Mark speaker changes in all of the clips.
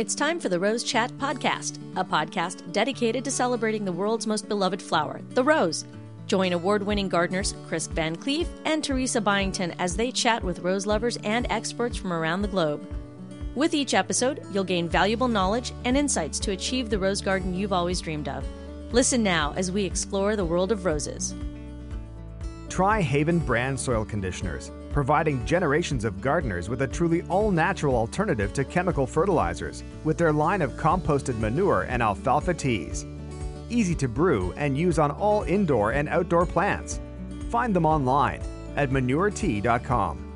Speaker 1: It's time for the Rose Chat Podcast, a podcast dedicated to celebrating the world's most beloved flower, the rose. Join award winning gardeners Chris VanCleave and Teresa Byington as they chat with rose lovers and experts from around the globe. With each episode, you'll gain valuable knowledge and insights to achieve the rose garden you've always dreamed of. Listen now as we explore the world of roses.
Speaker 2: Try Haven brand soil conditioners, providing generations of gardeners with a truly all natural alternative to chemical fertilizers with their line of composted manure and alfalfa teas. Easy to brew and use on all indoor and outdoor plants. Find them online at manuretea.com.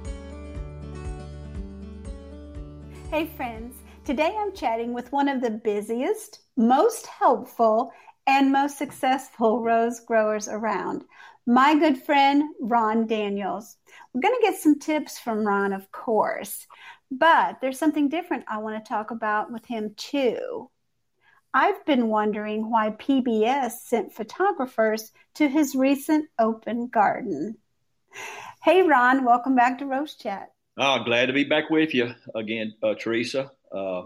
Speaker 3: Hey, friends. Today I'm chatting with one of the busiest, most helpful, and most successful rose growers around, my good friend Ron Daniels. We're going to get some tips from Ron, of course, but there's something different I want to talk about with him too. I've been wondering why PBS sent photographers to his recent open garden. Hey, Ron, welcome back to Rose Chat.
Speaker 4: Oh, glad to be back with you again, uh, Teresa. Uh,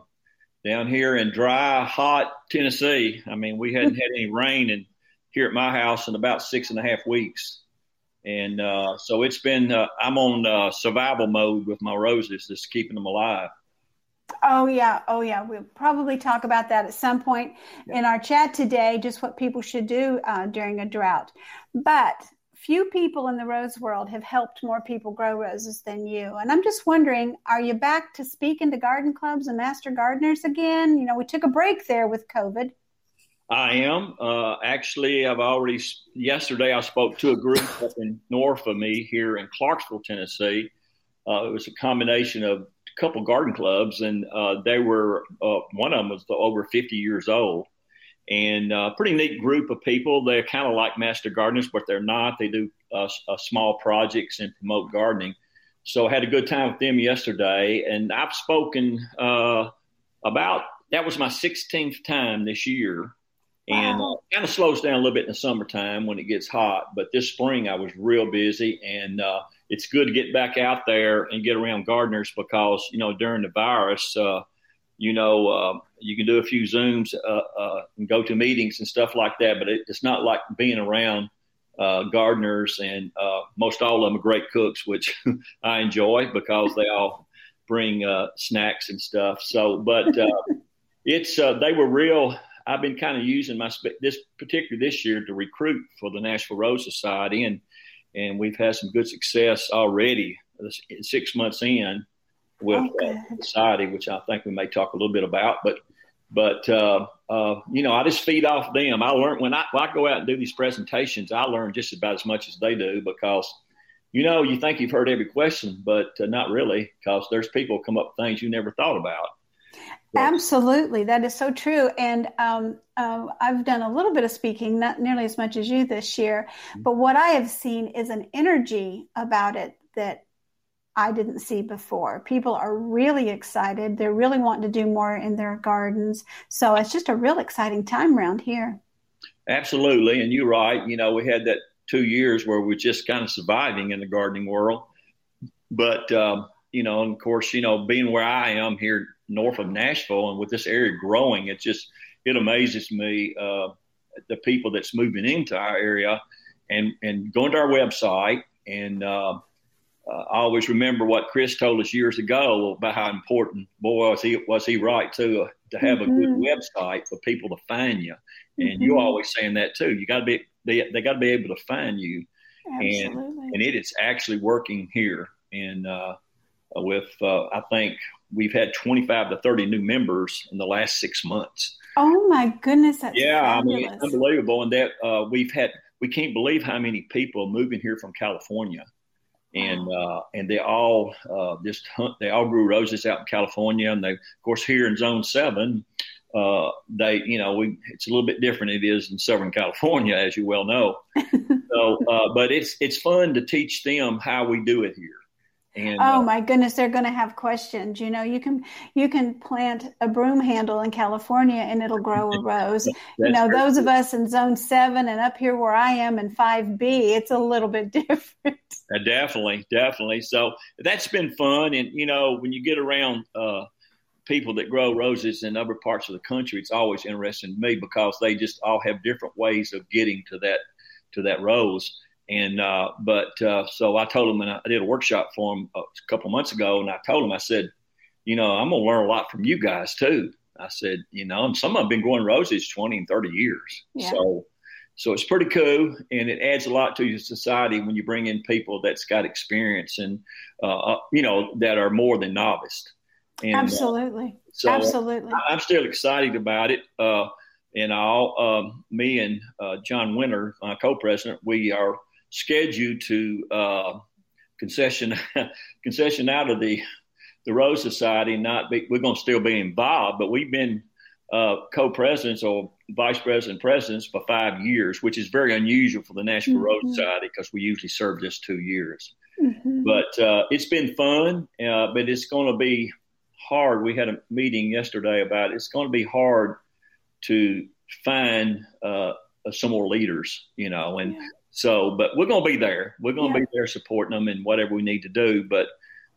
Speaker 4: down here in dry, hot Tennessee. I mean, we hadn't had any rain in, here at my house in about six and a half weeks. And uh, so it's been, uh, I'm on uh, survival mode with my roses, just keeping them alive.
Speaker 3: Oh, yeah. Oh, yeah. We'll probably talk about that at some point yeah. in our chat today, just what people should do uh, during a drought. But few people in the rose world have helped more people grow roses than you. And I'm just wondering, are you back to speaking to garden clubs and master gardeners again? You know, we took a break there with COVID.
Speaker 4: I am. Uh, actually, I've already, yesterday I spoke to a group up in north of me here in Clarksville, Tennessee. Uh, it was a combination of a couple garden clubs, and uh, they were, uh, one of them was over 50 years old and a uh, pretty neat group of people. They're kind of like master gardeners, but they're not. They do uh, small projects and promote gardening. So I had a good time with them yesterday, and I've spoken about that was my 16th time this year, and wow. kind of slows down a little bit in the summertime when it gets hot. But this spring I was real busy, and uh, it's good to get back out there and get around gardeners because you know during the virus uh, you know, uh, you can do a few Zooms uh, uh, and go to meetings and stuff like that, but it, it's not like being around uh, gardeners, and uh, most all of them are great cooks, which I enjoy because they all bring uh, snacks and stuff. So, but it's they were real. I've been kind of using my this particular this year to recruit for the Nashville Rose Society, and and we've had some good success already. Six months in, with uh, society, which I think we may talk a little bit about. But but uh, uh, you know, I just feed off them. I learn when I, when I go out and do these presentations, I learn just about as much as they do because you know you think you've heard every question, but uh, not really because there's people come up with things you never thought about.
Speaker 3: Absolutely, that is so true. And um, uh, I've done a little bit of speaking, not nearly as much as you this year, mm-hmm. but what I have seen is an energy about it that I didn't see before. People are really excited. They're really wanting to do more in their gardens. So it's just a real exciting time around here.
Speaker 4: Absolutely. And you're right. You know, we had that two years where we're just kind of surviving in the gardening world. But, um, you know, and of course, you know, being where I am here north of Nashville and with this area growing, it just, it amazes me, uh, the people that's moving into our area and, and going to our website and, uh, uh, I always remember what Chris told us years ago about how important, boy, was he was he right uh, to have mm-hmm. a good mm-hmm. website for people to find you. And mm-hmm. you're always saying that too. You got to be they they got to be able to find you, Absolutely. and and it is actually working here. And uh, with uh, I think we've had 25 to 30 new members in the last six months.
Speaker 3: Oh my goodness, that's
Speaker 4: yeah,
Speaker 3: fabulous.
Speaker 4: I mean, unbelievable. And that uh, we've had we can't believe how many people are moving here from California and uh, and they all uh, just hunt. They all grew roses out in California, and they, of course, here in Zone Seven, uh, they, you know, we it's a little bit different. It is in Southern California, as you well know. so, uh, but it's it's fun to teach them how we do it here.
Speaker 3: And, oh uh, my goodness, they're going to have questions. You know, you can you can plant a broom handle in California and it'll grow a rose. you know, those of us in Zone Seven and up here where I am in Five B, it's a little bit different.
Speaker 4: Uh, definitely, definitely. So that's been fun, and you know, when you get around uh, people that grow roses in other parts of the country, it's always interesting to me because they just all have different ways of getting to that to that rose. And uh, but uh, so I told them, and I did a workshop for them a couple months ago, and I told them, I said, you know, I'm gonna learn a lot from you guys too. I said, you know, and some of them have been growing roses 20 and 30 years. Yeah. So so it's pretty cool, and it adds a lot to your society when you bring in people that's got experience and uh, uh you know that are more than novice.
Speaker 3: And, uh, Absolutely. Uh, so Absolutely.
Speaker 4: I'm still excited about it. Uh, and all, um, me and uh, John Winter, my co-president, we are scheduled to concession concession out of the the Rose Society. Not be, we're going to still be involved, but we've been uh, co-presidents or vice president presidents for five years, which is very unusual for the Nashville mm-hmm. Rose Society because we usually serve just two years. Mm-hmm. But uh, it's been fun, uh, but it's going to be hard. We had a meeting yesterday about it. it's going to be hard to find uh, some more leaders, you know, and yeah. So, but we're going to be there. We're going to yeah. be there supporting them and whatever we need to do. But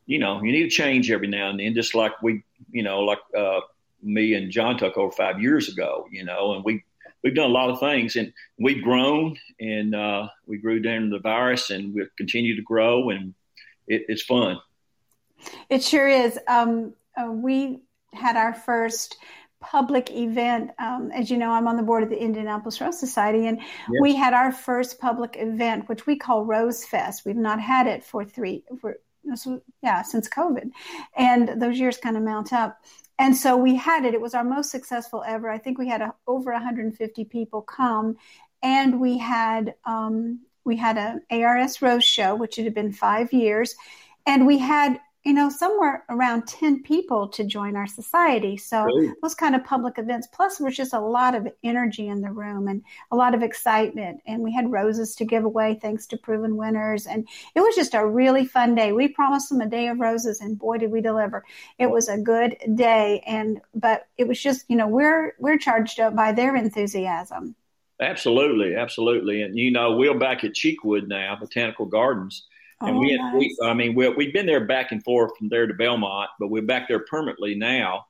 Speaker 4: you know, you need to change every now and then, just like we, you know, like uh, me and John took over five years ago, you know, and we we've done a lot of things and we've grown and uh, we grew during the virus and we continue to grow and it, it's fun.
Speaker 3: It sure is. Um, uh, we had our first public event. Um, as you know, I'm on the board of the Indianapolis Rose Society, and yes. we had our first public event, which we call Rose Fest. We've not had it for three, for yeah, since COVID, and those years kind of mount up. And so we had it. It was our most successful ever. I think we had a, over 150 people come, and we had um, we had an ARS Rose Show, which it had been five years, and we had you know, somewhere around 10 people to join our society. So really? those kind of public events, plus there was just a lot of energy in the room and a lot of excitement. And we had roses to give away thanks to proven winners. And it was just a really fun day. We promised them a day of roses and boy, did we deliver. It was a good day. And, but it was just, you know, we're, we're charged up by their enthusiasm.
Speaker 4: Absolutely. Absolutely. And, you know, we're back at Cheekwood now, Botanical Gardens and oh, we, nice. we, I mean, we, we've been there back and forth from there to Belmont, but we're back there permanently now.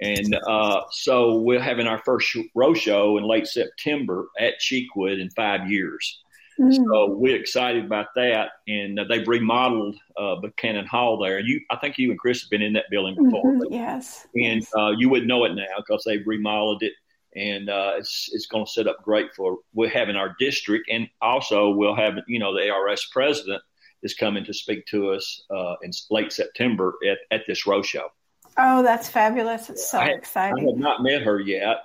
Speaker 4: And uh, so we're having our first rose show in late September at Cheekwood in five years. Mm. So we're excited about that. And uh, they've remodeled uh, Buchanan Hall there. You, I think you and Chris have been in that building before.
Speaker 3: Mm-hmm. Yes.
Speaker 4: And. Uh, you would know it now because they've remodeled it. And uh, it's it's going to set up great for we're having our district, and also we'll have you know the ARS president is coming to speak to us uh, in late September at, at this rose show.
Speaker 3: Oh, that's fabulous. It's so I exciting.
Speaker 4: I have not met her yet.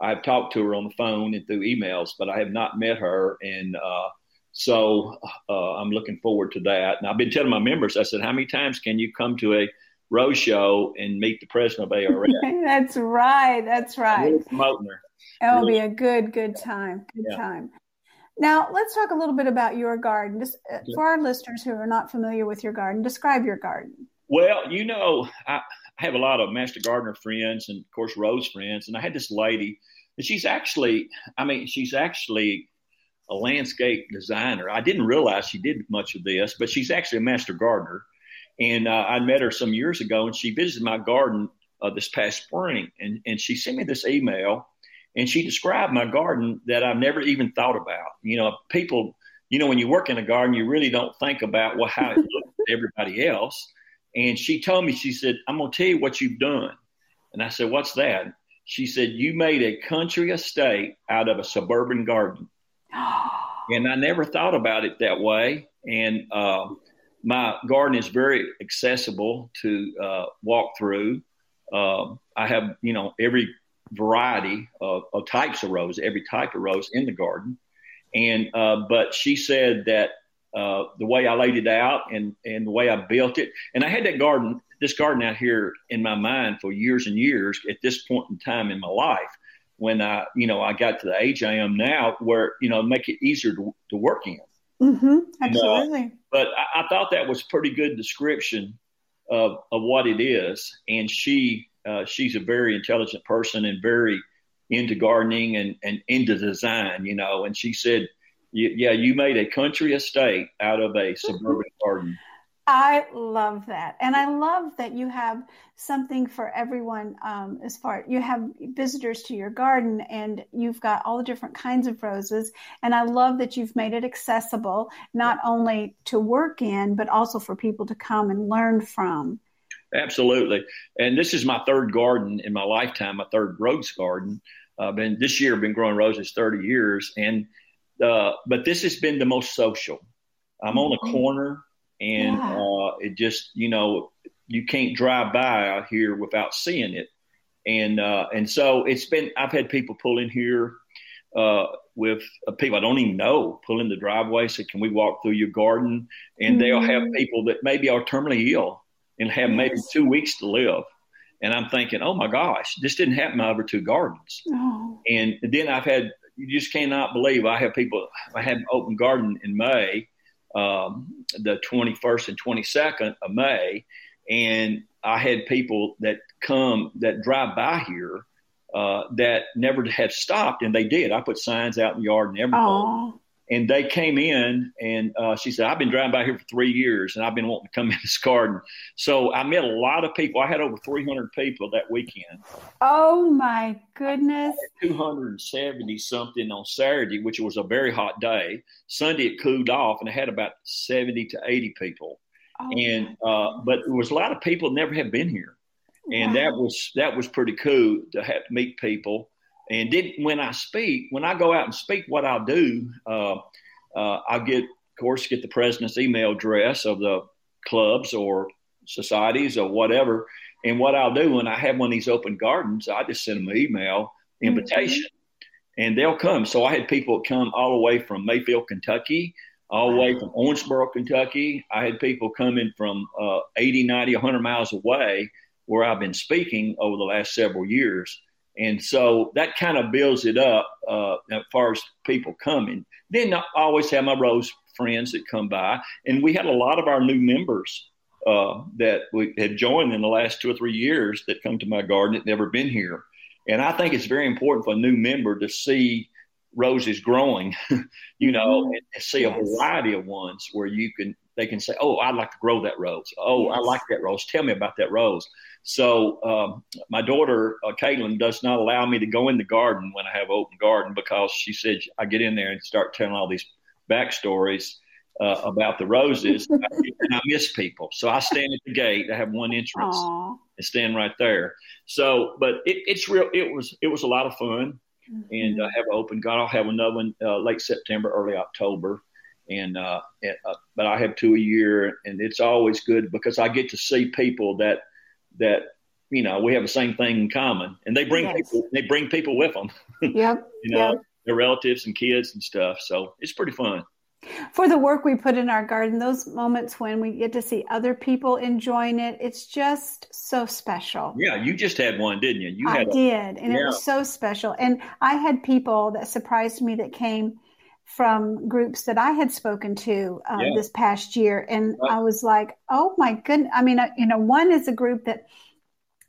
Speaker 4: I've talked to her on the phone and through emails, but I have not met her. And uh, so uh, I'm looking forward to that. And I've been telling my members, I said, how many times can you come to a rose show and meet the president of ARS?
Speaker 3: that's right. That's right.
Speaker 4: Really promoting her.
Speaker 3: It'll really. be a good, good time. Good yeah. time. Now, let's talk a little bit about your garden. Just uh, for our listeners who are not familiar with your garden, describe your garden.
Speaker 4: Well, you know, I have a lot of master gardener friends and, of course, rose friends. And I had this lady, and she's actually, I mean, she's actually a landscape designer. I didn't realize she did much of this, but she's actually a master gardener. And uh, I met her some years ago, and she visited my garden uh, this past spring. And, and she sent me this email and she described my garden that I've never even thought about. You know, people, you know, when you work in a garden, you really don't think about well, how it looks to everybody else. And she told me, she said, I'm going to tell you what you've done. And I said, What's that? She said, You made a country estate out of a suburban garden. and I never thought about it that way. And uh, my garden is very accessible to uh, walk through. Uh, I have, you know, every variety of, of, types of rose, every type of rose in the garden. And uh, but she said that uh, the way I laid it out and and the way I built it, and I had that garden, this garden out here in my mind for years and years. At this point in time in my life, when I you know I got to the age I am now, where you know make it easier to, to work in.
Speaker 3: Mm-hmm, absolutely.
Speaker 4: But I, I, thought that was pretty good description of of what it is, and she uh, she's a very intelligent person and very into gardening and, and into design, you know. And she said, yeah, you made a country estate out of a suburban garden.
Speaker 3: I love that. And I love that you have something for everyone um, as far you have visitors to your garden and you've got all the different kinds of roses. And I love that you've made it accessible not only to work in, but also for people to come and learn from.
Speaker 4: Absolutely. And this is my third garden in my lifetime, my third rose garden. I've uh, been this year, I've been growing roses 30 years. And, uh, but this has been the most social. I'm on a mm-hmm. corner and yeah. uh, it just you know you can't drive by out here without seeing it, and uh, and so it's been. I've had people pull in here uh, with uh, people I don't even know pull in the driveway. Say, can we walk through your garden? And mm-hmm. they'll have mm-hmm. people that maybe are terminally ill and have maybe two weeks to live. And I'm thinking, oh my gosh, this didn't happen over two gardens. Oh. And then I've had, you just cannot believe I have people, I had an open garden in May um, the 21st and 22nd of May, and I had people that come that drive by here uh, that never have stopped, and they did. I put signs out in the yard and everything. Aww. And they came in, and uh, she said, "I've been driving by here for three years, and I've been wanting to come in this garden." So I met a lot of people. I had over 300 people that weekend.
Speaker 3: Oh my goodness!
Speaker 4: 270 something on Saturday, which was a very hot day. Sunday it cooled off, and I had about 70 to 80 people. Oh and uh, but there was a lot of people never had been here, and wow. that was that was pretty cool to have to meet people and did when I speak, when I go out and speak, what I'll do, uh, uh, I'll get, of course, get the president's email address of the clubs or societies or whatever. And what I'll do when I have one of these open gardens, I just send them an email invitation, mm-hmm. and they'll come. So I had people come all the way from Mayfield, Kentucky, all the way from Owensboro, Kentucky. I had people coming from uh, 80, 90, 100 miles away where I've been speaking over the last several years. And so that kind of builds it up uh, as far as people coming. Then I always have my Rose friends that come by. And we had a lot of our new members uh, that we had joined in the last two or three years that come to my garden that never been here. And I think it's very important for a new member to see roses growing, you know, mm-hmm. and see a variety of ones where you can they can say, "Oh, I'd like to grow that rose. Oh, yes. I like that rose. Tell me about that rose." So um, my daughter uh, Caitlin does not allow me to go in the garden when I have open garden because she said I get in there and start telling all these backstories uh, about the roses, and I miss people. So I stand at the gate. I have one entrance Aww. and stand right there. So, but it, it's real. It was it was a lot of fun, mm-hmm. and I uh, have open. God, I'll have another one uh, late September, early October and uh, uh, but I have two a year, and it's always good because I get to see people that that you know we have the same thing in common, and they bring yes. people they bring people with them.
Speaker 3: Yep.
Speaker 4: you know,
Speaker 3: yep.
Speaker 4: their relatives and kids and stuff. So it's pretty fun.
Speaker 3: For the work we put in our garden, those moments when we get to see other people enjoying it, it's just so special.
Speaker 4: Yeah, you just had one, didn't you? You
Speaker 3: I a, did, and yeah. it was so special. And I had people that surprised me that came from groups that I had spoken to uh, yeah. this past year, and right. I was like, "Oh my goodness!" I mean, uh, you know, one is a group that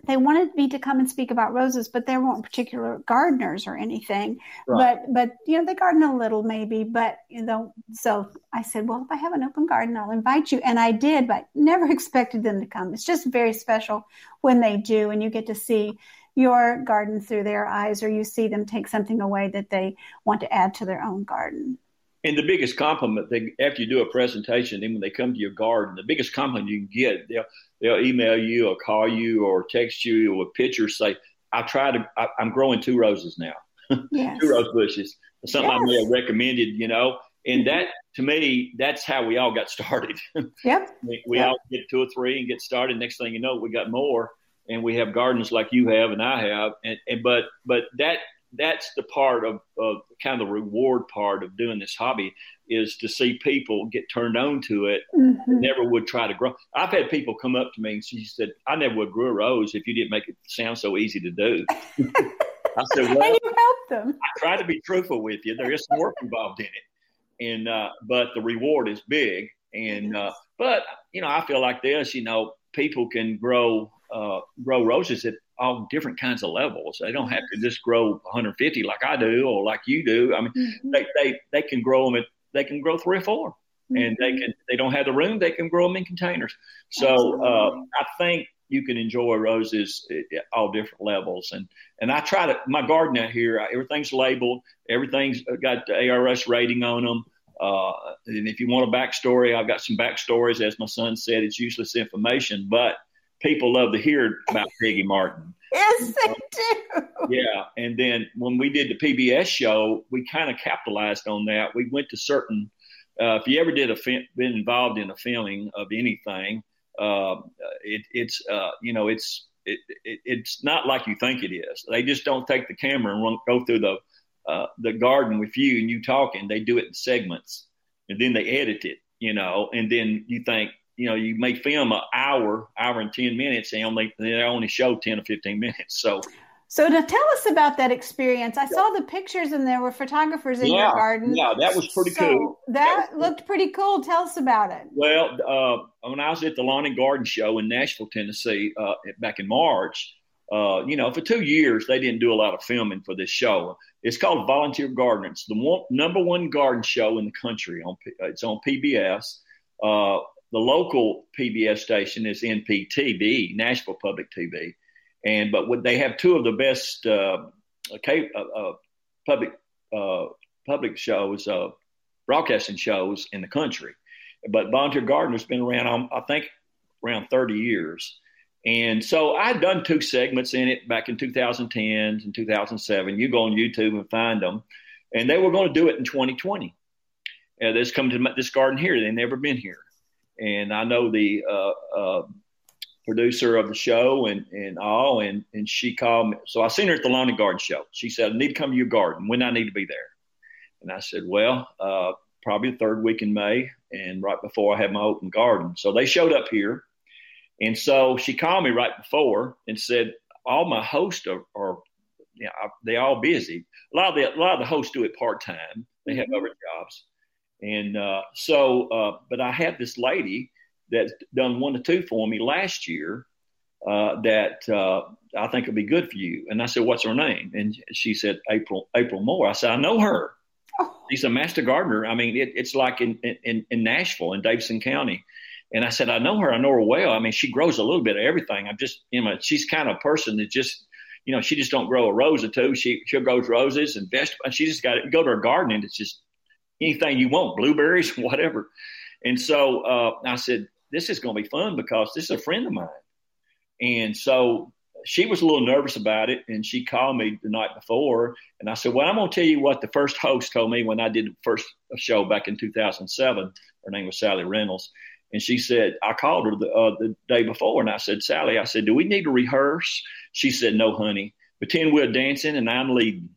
Speaker 3: they wanted me to come and speak about roses, but they weren't particular gardeners or anything. Right. But but you know, they garden a little maybe, but you know, so I said, "Well, if I have an open garden, I'll invite you," and I did, but never expected them to come. It's just very special when they do, and you get to see your garden through their eyes or you see them take something away that they want to add to their own garden.
Speaker 4: And the biggest compliment they, after you do a presentation, then when they come to your garden, the biggest compliment you can get, they'll, they'll email you or call you or text you with pictures say, I tried to, I, am growing two roses now, yes. two rose bushes, something yes. I may have recommended, you know, and mm-hmm. that to me, that's how we all got started.
Speaker 3: Yep.
Speaker 4: we, we
Speaker 3: yep.
Speaker 4: all get two or three and get started. Next thing you know, we got more and we have gardens like you have and I have, and, and but but that that's the part of, of kind of the reward part of doing this hobby is to see people get turned on to it. Mm-hmm. Never would try to grow. I've had people come up to me and she said, "I never would grow a rose if you didn't make it sound so easy to do." I said, "Well,
Speaker 3: and you helped them."
Speaker 4: I try to be truthful with you. There is some work involved in it, and uh, but the reward is big. And uh, but you know, I feel like this. You know, people can grow uh, grow roses at all different kinds of levels. They don't have to just grow 150 like I do or like you do. I mean, mm-hmm. they, they, they can grow them at, they can grow three or four. mm-hmm. and they mm-hmm. can they don't have the room, they can grow them in containers. So uh, I think you can enjoy roses at all different levels. And and I try to my garden out here, everything's labeled, everything's got the ARS rating on them. Uh, and if you want a backstory, I've got some backstories. As my son said, it's useless information, but people love to hear about Peggy Martin.
Speaker 3: Yes, they do.
Speaker 4: Yeah, and then when we did the PBS show, we kind of capitalized on that. We went to certain. Uh, if you ever did a been involved in a filming of anything, uh, it, it's uh, you know it's it, it, it's not like you think it is. They just don't take the camera and run, go through the uh, the garden with you and you talking. They do it in segments, and then they edit it. You know, and then you think you know you may film an hour, hour and ten minutes, and only they only show ten or fifteen minutes. So
Speaker 3: so to tell us about that experience, I saw the pictures and there were photographers in
Speaker 4: yeah,
Speaker 3: your garden.
Speaker 4: Yeah, that was pretty so cool.
Speaker 3: That, that looked pretty cool. Tell us about it.
Speaker 4: Well, uh, when I was at the Lawn and Garden Show in Nashville, Tennessee, uh, back in March, uh, you know, for two years they didn't do a lot of filming for this show. It's called Volunteer Gardening. It's the one, number one garden show in the country. On it's on PBS. Uh, the local PBS station is NPTV, Nashville Public TV and but what they have two of the best uh, okay, uh, uh, public uh, public shows, uh, broadcasting shows in the country. But Volunteer Gardener's been around, um, I think, around 30 years. And so I'd done two segments in it back in 2010 and 2007. You go on YouTube and find them. And they were going to do it in 2020. Uh, this come to this garden here. They've never been here. And I know the uh, uh, producer of the show and, and all. And, and she called me. So I seen her at the lawn and garden show. She said, I need to come to your garden. When I need to be there. And I said, well, uh, probably the third week in May and right before I had my open garden. So they showed up here. And so she called me right before and said, all my hosts are, are you know, they all busy. A lot of the, a lot of the hosts do it part time. They have mm-hmm. other jobs. And uh, so, uh, but I had this lady that's done one or two for me last year uh, that uh, I think will be good for you. And I said, what's her name? And she said, April, April Moore. I said, I know her. Oh. She's a master gardener. I mean, it, it's like in, in, in Nashville in Davidson County. And I said, I know her. I know her well. I mean, she grows a little bit of everything. I'm just, you know, she's kind of a person that just, you know, she just don't grow a rose or two. She, she'll grow roses and vegetables. And she just got to go to her garden and it's just anything you want, blueberries, whatever. And so uh, I said, this is going to be fun because this is a friend of mine. And so she was a little nervous about it. And she called me the night before. And I said, Well, I'm going to tell you what the first host told me when I did the first show back in 2007. Her name was Sally Reynolds. And she said, I called her the, uh, the day before and I said, Sally, I said, do we need to rehearse? She said, no, honey. Pretend we're dancing and I'm leading.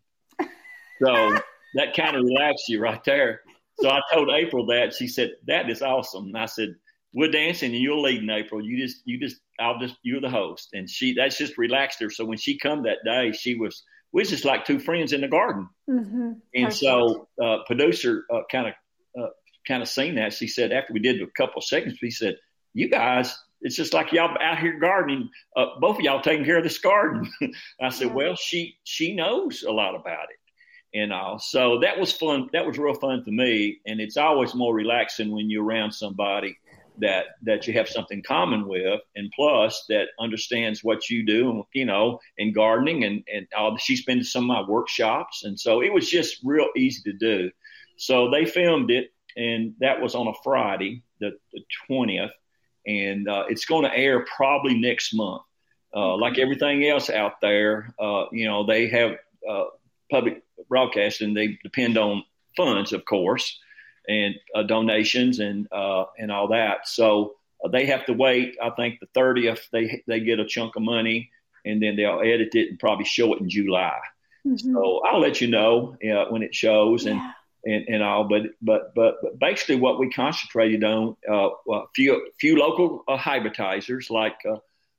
Speaker 4: So that kind of relaxed you right there. So I told April that. She said, that is awesome. And I said, we're dancing and you're leading April. You just, you just, I'll just, you're the host. And she, that's just relaxed her. So when she come that day, she was, we was just like two friends in the garden. Mm-hmm. And Perfect. so, uh, producer, kind of, uh, kind of seen that. She said, after we did a couple of seconds, he said, you guys, it's just like y'all out here gardening. Uh, both of y'all taking care of this garden. I said, well, she, she knows a lot about it and all. So that was fun. That was real fun to me. And it's always more relaxing when you're around somebody that that you have something common with, and plus that understands what you do, you know, in gardening, and and uh, she's been to some of my workshops, and so it was just real easy to do. So they filmed it, and that was on a Friday, the twentieth, and uh, it's going to air probably next month. Uh, like everything else out there, uh, you know, they have uh, public broadcasting. They depend on funds, of course and uh, donations and uh, and all that. So uh, they have to wait. I think the thirtieth they they get a chunk of money, and then they'll edit it and probably show it in July. Mm-hmm. So I'll let you know when it shows and. Yeah. And, and all, but, but but but basically, what we concentrated on uh, a few few local uh, hybridizers like uh,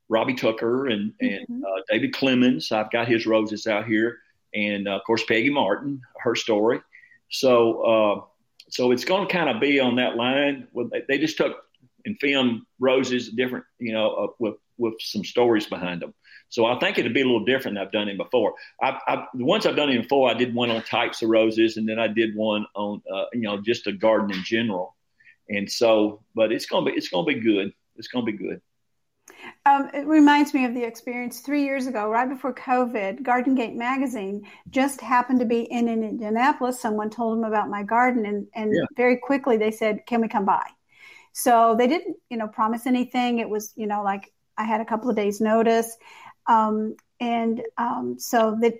Speaker 4: Robbie Tucker and and mm-hmm. David Clemmons. I've got his roses out here, and of course Peggy Martin, her story. So so it's going to kind of be on that line. Well, They just took and filmed roses different, you know, uh, with with some stories behind them. So I think it'll be a little different than I've done it before. I, I, the ones I've done it before, I did one on types of roses, and then I did one on, uh, you know, just a garden in general. and so, but it's gonna be it's gonna be good. It's gonna be good.
Speaker 3: Um, it reminds me of the experience three years ago, right before COVID. Garden Gate magazine just happened to be in, in Indianapolis. Someone told them about my garden, and, and yeah. very quickly they said, "Can we come by?" So they didn't, you know, promise anything. It was, you know, like I had a couple of days' notice, um, and um, so they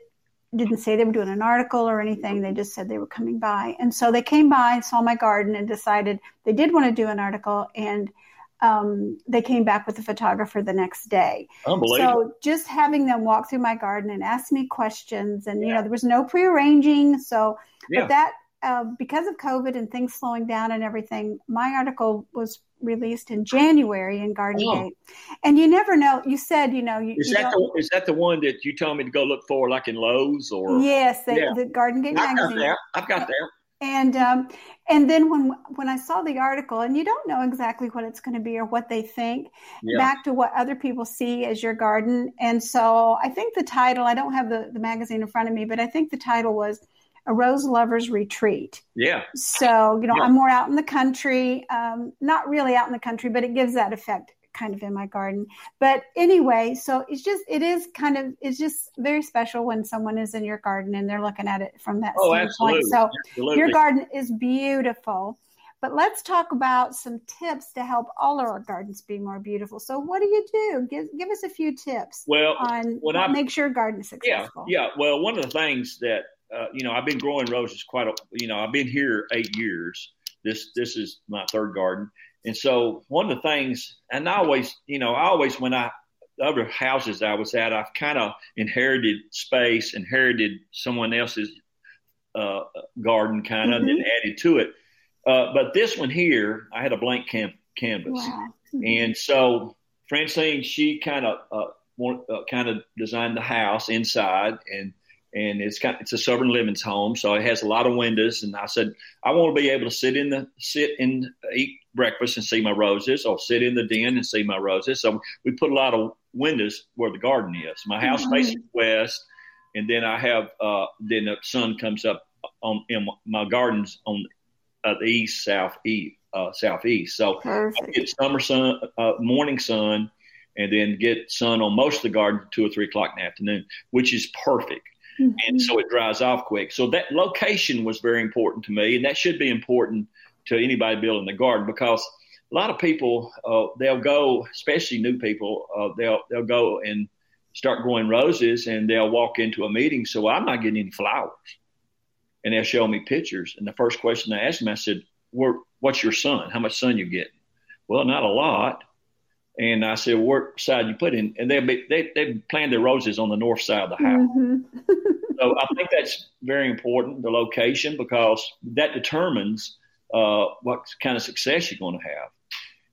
Speaker 3: didn't say they were doing an article or anything. They just said they were coming by, and so they came by and saw my garden and decided they did want to do an article and um, they came back with a photographer the next day.
Speaker 4: Unbelievable.
Speaker 3: So just having them walk through my garden and ask me questions, and yeah. you know, there was no prearranging. So, yeah. but that uh, because of COVID and things slowing down and everything, my article was released in January in Garden oh. Gate. And you never know. You said, you know, you,
Speaker 4: is
Speaker 3: you
Speaker 4: that the, is that the one that you told me to go look for, like in Lowe's or?
Speaker 3: Yes, the, yeah. the Garden Gate
Speaker 4: I've
Speaker 3: magazine.
Speaker 4: Got. I've got that
Speaker 3: and um, and then when when I saw the article, and you don't know exactly what it's going to be or what they think, yeah. back to what other people see as your garden, and so I think the title I don't have the the magazine in front of me, but I think the title was a rose lover's retreat.
Speaker 4: Yeah.
Speaker 3: So you know, yeah. I'm more out in the country, um, not really out in the country, but it gives that effect kind of in my garden. But anyway, so it's just it is kind of it's just very special when someone is in your garden and they're looking at it from that
Speaker 4: oh,
Speaker 3: standpoint.
Speaker 4: Absolutely.
Speaker 3: So
Speaker 4: absolutely.
Speaker 3: your garden is beautiful. But let's talk about some tips to help all our gardens be more beautiful. So, what do you do? Give give us a few tips.
Speaker 4: Well,
Speaker 3: on what I make sure garden is successful.
Speaker 4: Yeah, yeah. Well, one of the things that uh, you know, I've been growing roses quite a. You know, I've been here eight years. This this is my third garden, and so one of the things, and I always, you know, I always when I other houses I was at, I've kind of inherited space, inherited someone else's uh, garden, kind of, mm-hmm. and added to it. Uh, but this one here, I had a blank cam- canvas, wow. mm-hmm. and so Francine, she kind of uh, uh, kind of designed the house inside, and and it's kind of, it's a Southern Living's home, so it has a lot of windows. And I said, I want to be able to sit in the sit and eat breakfast and see my roses, or sit in the den and see my roses. So we put a lot of windows where the garden is. My house mm-hmm. faces west, and then I have uh, then the sun comes up on in my gardens on uh, the east, south, east, uh, southeast. So Perfect. I get summer sun, uh, morning sun, and then get sun on most of the garden two or three o'clock in the afternoon, which is perfect mm-hmm. and so it dries off quick. So that location was very important to me, and that should be important to anybody building the garden because a lot of people uh, they'll go, especially new people, uh, they'll they'll go and start growing roses, and they'll walk into a meeting. So I'm not getting any flowers, and they'll show me pictures. And the first question I asked them, I said, "What's your sun? How much sun you get?" Well, not a lot. And I said, "What side you put in?" And they'll be they they plant their roses on the north side of the house. Mm-hmm. so I think that's very important, the location, because that determines uh, what kind of success you're going to have.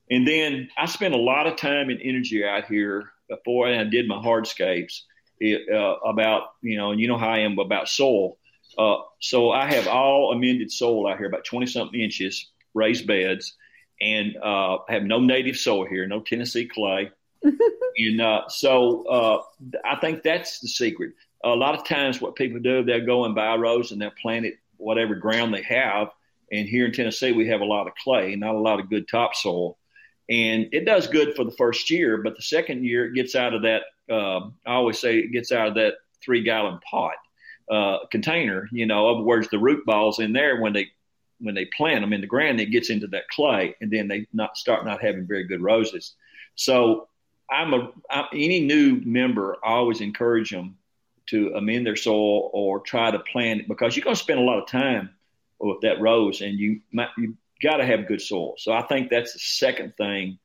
Speaker 4: And then I spent a lot of time and energy out here before I did my hardscapes it, uh, about you know, and you know how I am about soil. Uh, so I have all amended soil out here, about twenty something inches, raised beds and uh, have no native soil here, no Tennessee clay. and uh, so uh, I think that's the secret. A lot of times, what people do, they'll go and buy a rose and they'll plant it whatever ground they have. And here in Tennessee, we have a lot of clay, not a lot of good topsoil. And it does good for the first year, but the second year it gets out of that. Uh, I always say it gets out of that three gallon pot uh, container. You know, other words, the root balls in there when they when they plant them in the ground, it gets into that clay, and then they not start not having very good roses. So I'm a I'm, any new member. I always encourage them to amend their soil or try to plant it because you're going to spend a lot of time with that rose, and you might, you got to have good soil. So I think that's the second thing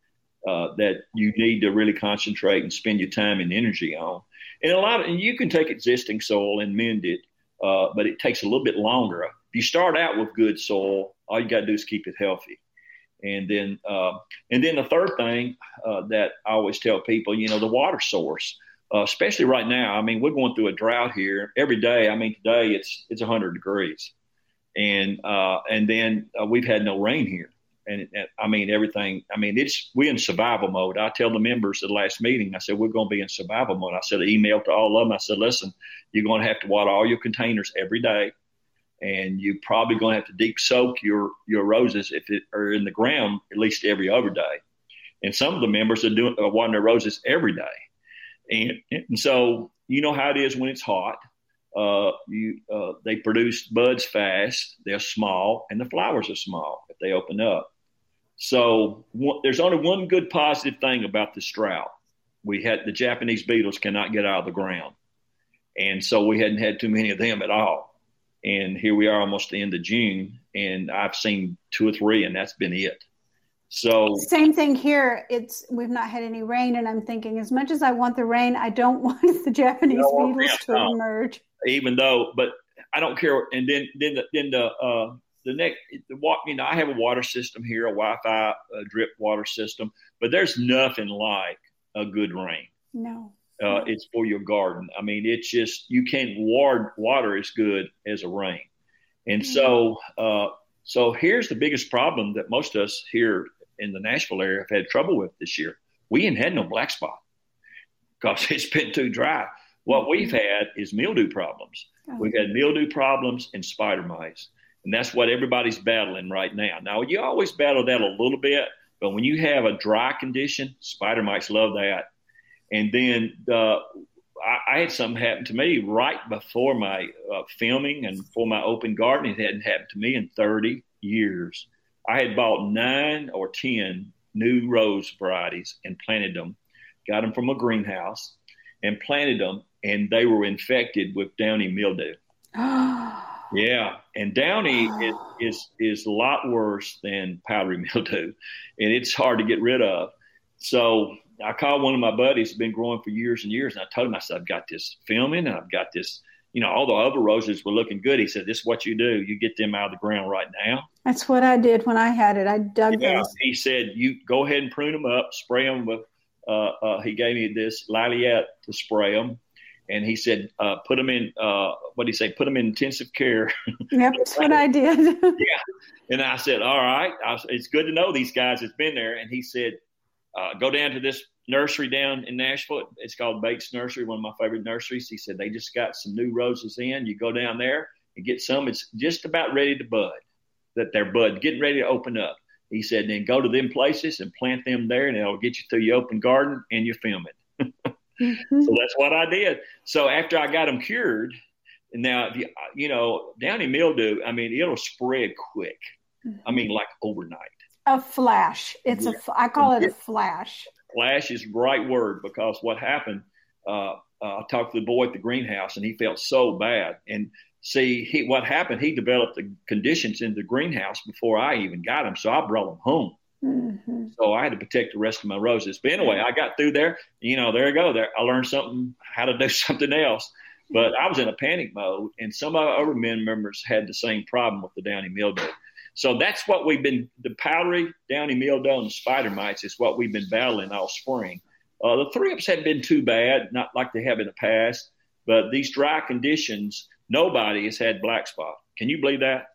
Speaker 4: uh, that you need to really concentrate and spend your time and energy on. And a lot of and you can take existing soil and mend it, uh, but it takes a little bit longer if you start out with good soil, all you got to do is keep it healthy. And then, uh, and then the third thing uh, that I always tell people, you know, the water source, uh, especially right now. I mean, we're going through a drought here every day. I mean, today it's it's 100 degrees, and uh, and then uh, we've had no rain here. And, and I mean, everything. I mean, it's we're in survival mode. I tell the members at the last meeting, I said we're going to be in survival mode. I said, email to all of them. I said, listen, you're going to have to water all your containers every day and you're probably going to have to deep soak your your roses if it are in the ground at least every other day. And some of the members are doing are watering their roses every day, and, and so you know how it is when it's hot. Uh, you uh, they produce buds fast. They're small, and the flowers are small if they open up. So one, there's only one good positive thing about this drought. We had the Japanese beetles cannot get out of the ground, and so we hadn't had too many of them at all. And here we are, almost the end of June, and I've seen two or three, and that's been it. So
Speaker 3: same thing here. It's we've not had any rain, and I'm thinking as much as I want the rain, I don't want the Japanese beetles to emerge.
Speaker 4: Even though, but I don't care. And then then the, then the uh, the next the you know I have a water system here, a Wi-Fi a drip water system, but there's nothing like a good rain.
Speaker 3: No.
Speaker 4: Uh, it's for your garden. I mean, it's just you can't ward, water as good as a rain, and mm-hmm. so uh, so here's the biggest problem that most of us here in the Nashville area have had trouble with this year. We ain't had no black spot because it's been too dry. What we've had is mildew problems. Oh. We've had mildew problems and spider mites. And that's what everybody's battling right now. Now, you always battle that a little bit, but when you have a dry condition, spider mites love that. And then uh, I, I, had something happen to me right before my uh, filming and for my open garden. It hadn't happened to me in 30 years. I had bought nine or 10 new rose varieties and planted them, got them from a greenhouse and planted them, and they were infected with downy mildew. yeah, and downy is, is, is a lot worse than powdery mildew, and it's hard to get rid of. So I called one of my buddies who's been growing for years and years, and I told him I said I've got this filming and I've got this you know, all the other roses were looking good. He said, "This is what you do. You get them out of the ground right now."
Speaker 3: That's what I did when I had it. I dug
Speaker 4: yeah,
Speaker 3: them.
Speaker 4: He said, "You go ahead and prune them up, spray them with." Uh, uh, he gave me this Aliette to spray them, and he said, uh, "Put them in." Uh, what did he say? Put them in intensive care.
Speaker 3: Yep, that's what I did.
Speaker 4: yeah, and I said, "All right, I, it's good to know these guys has been there." And he said, uh, "Go down to this nursery down in Nashville. It's called Bates Nursery, one of my favorite nurseries. He said they just got some new roses in. You go down there and get some. It's just about ready to bud, that they're bud, getting ready to open up. He said, then go to them places and plant them there, and it'll get you through your open garden and you film it. Mm-hmm. So that's what I did. So after I got them cured, now you, you know downy mildew, I mean it'll spread quick. Mm-hmm. I mean like overnight.
Speaker 3: A flash. It's yeah. a. I call it a flash
Speaker 4: flash is the right word because what happened, uh, uh, I talked to the boy at the greenhouse and he felt so bad. And see, he, what happened, he developed the conditions in the greenhouse before I even got him. So I brought him home. Mm-hmm. So I had to protect the rest of my roses. But anyway, I got through there. You know, there you go. There, I learned something how to do something else. But I was in a panic mode, and some of our other men members had the same problem with the downy mildew. So that's what we've been, the powdery, downy mildew, and the spider mites is what we've been battling all spring. Uh, the thrips haven't been too bad, not like they have in the past, but these dry conditions, nobody has had black spot. Can you believe that?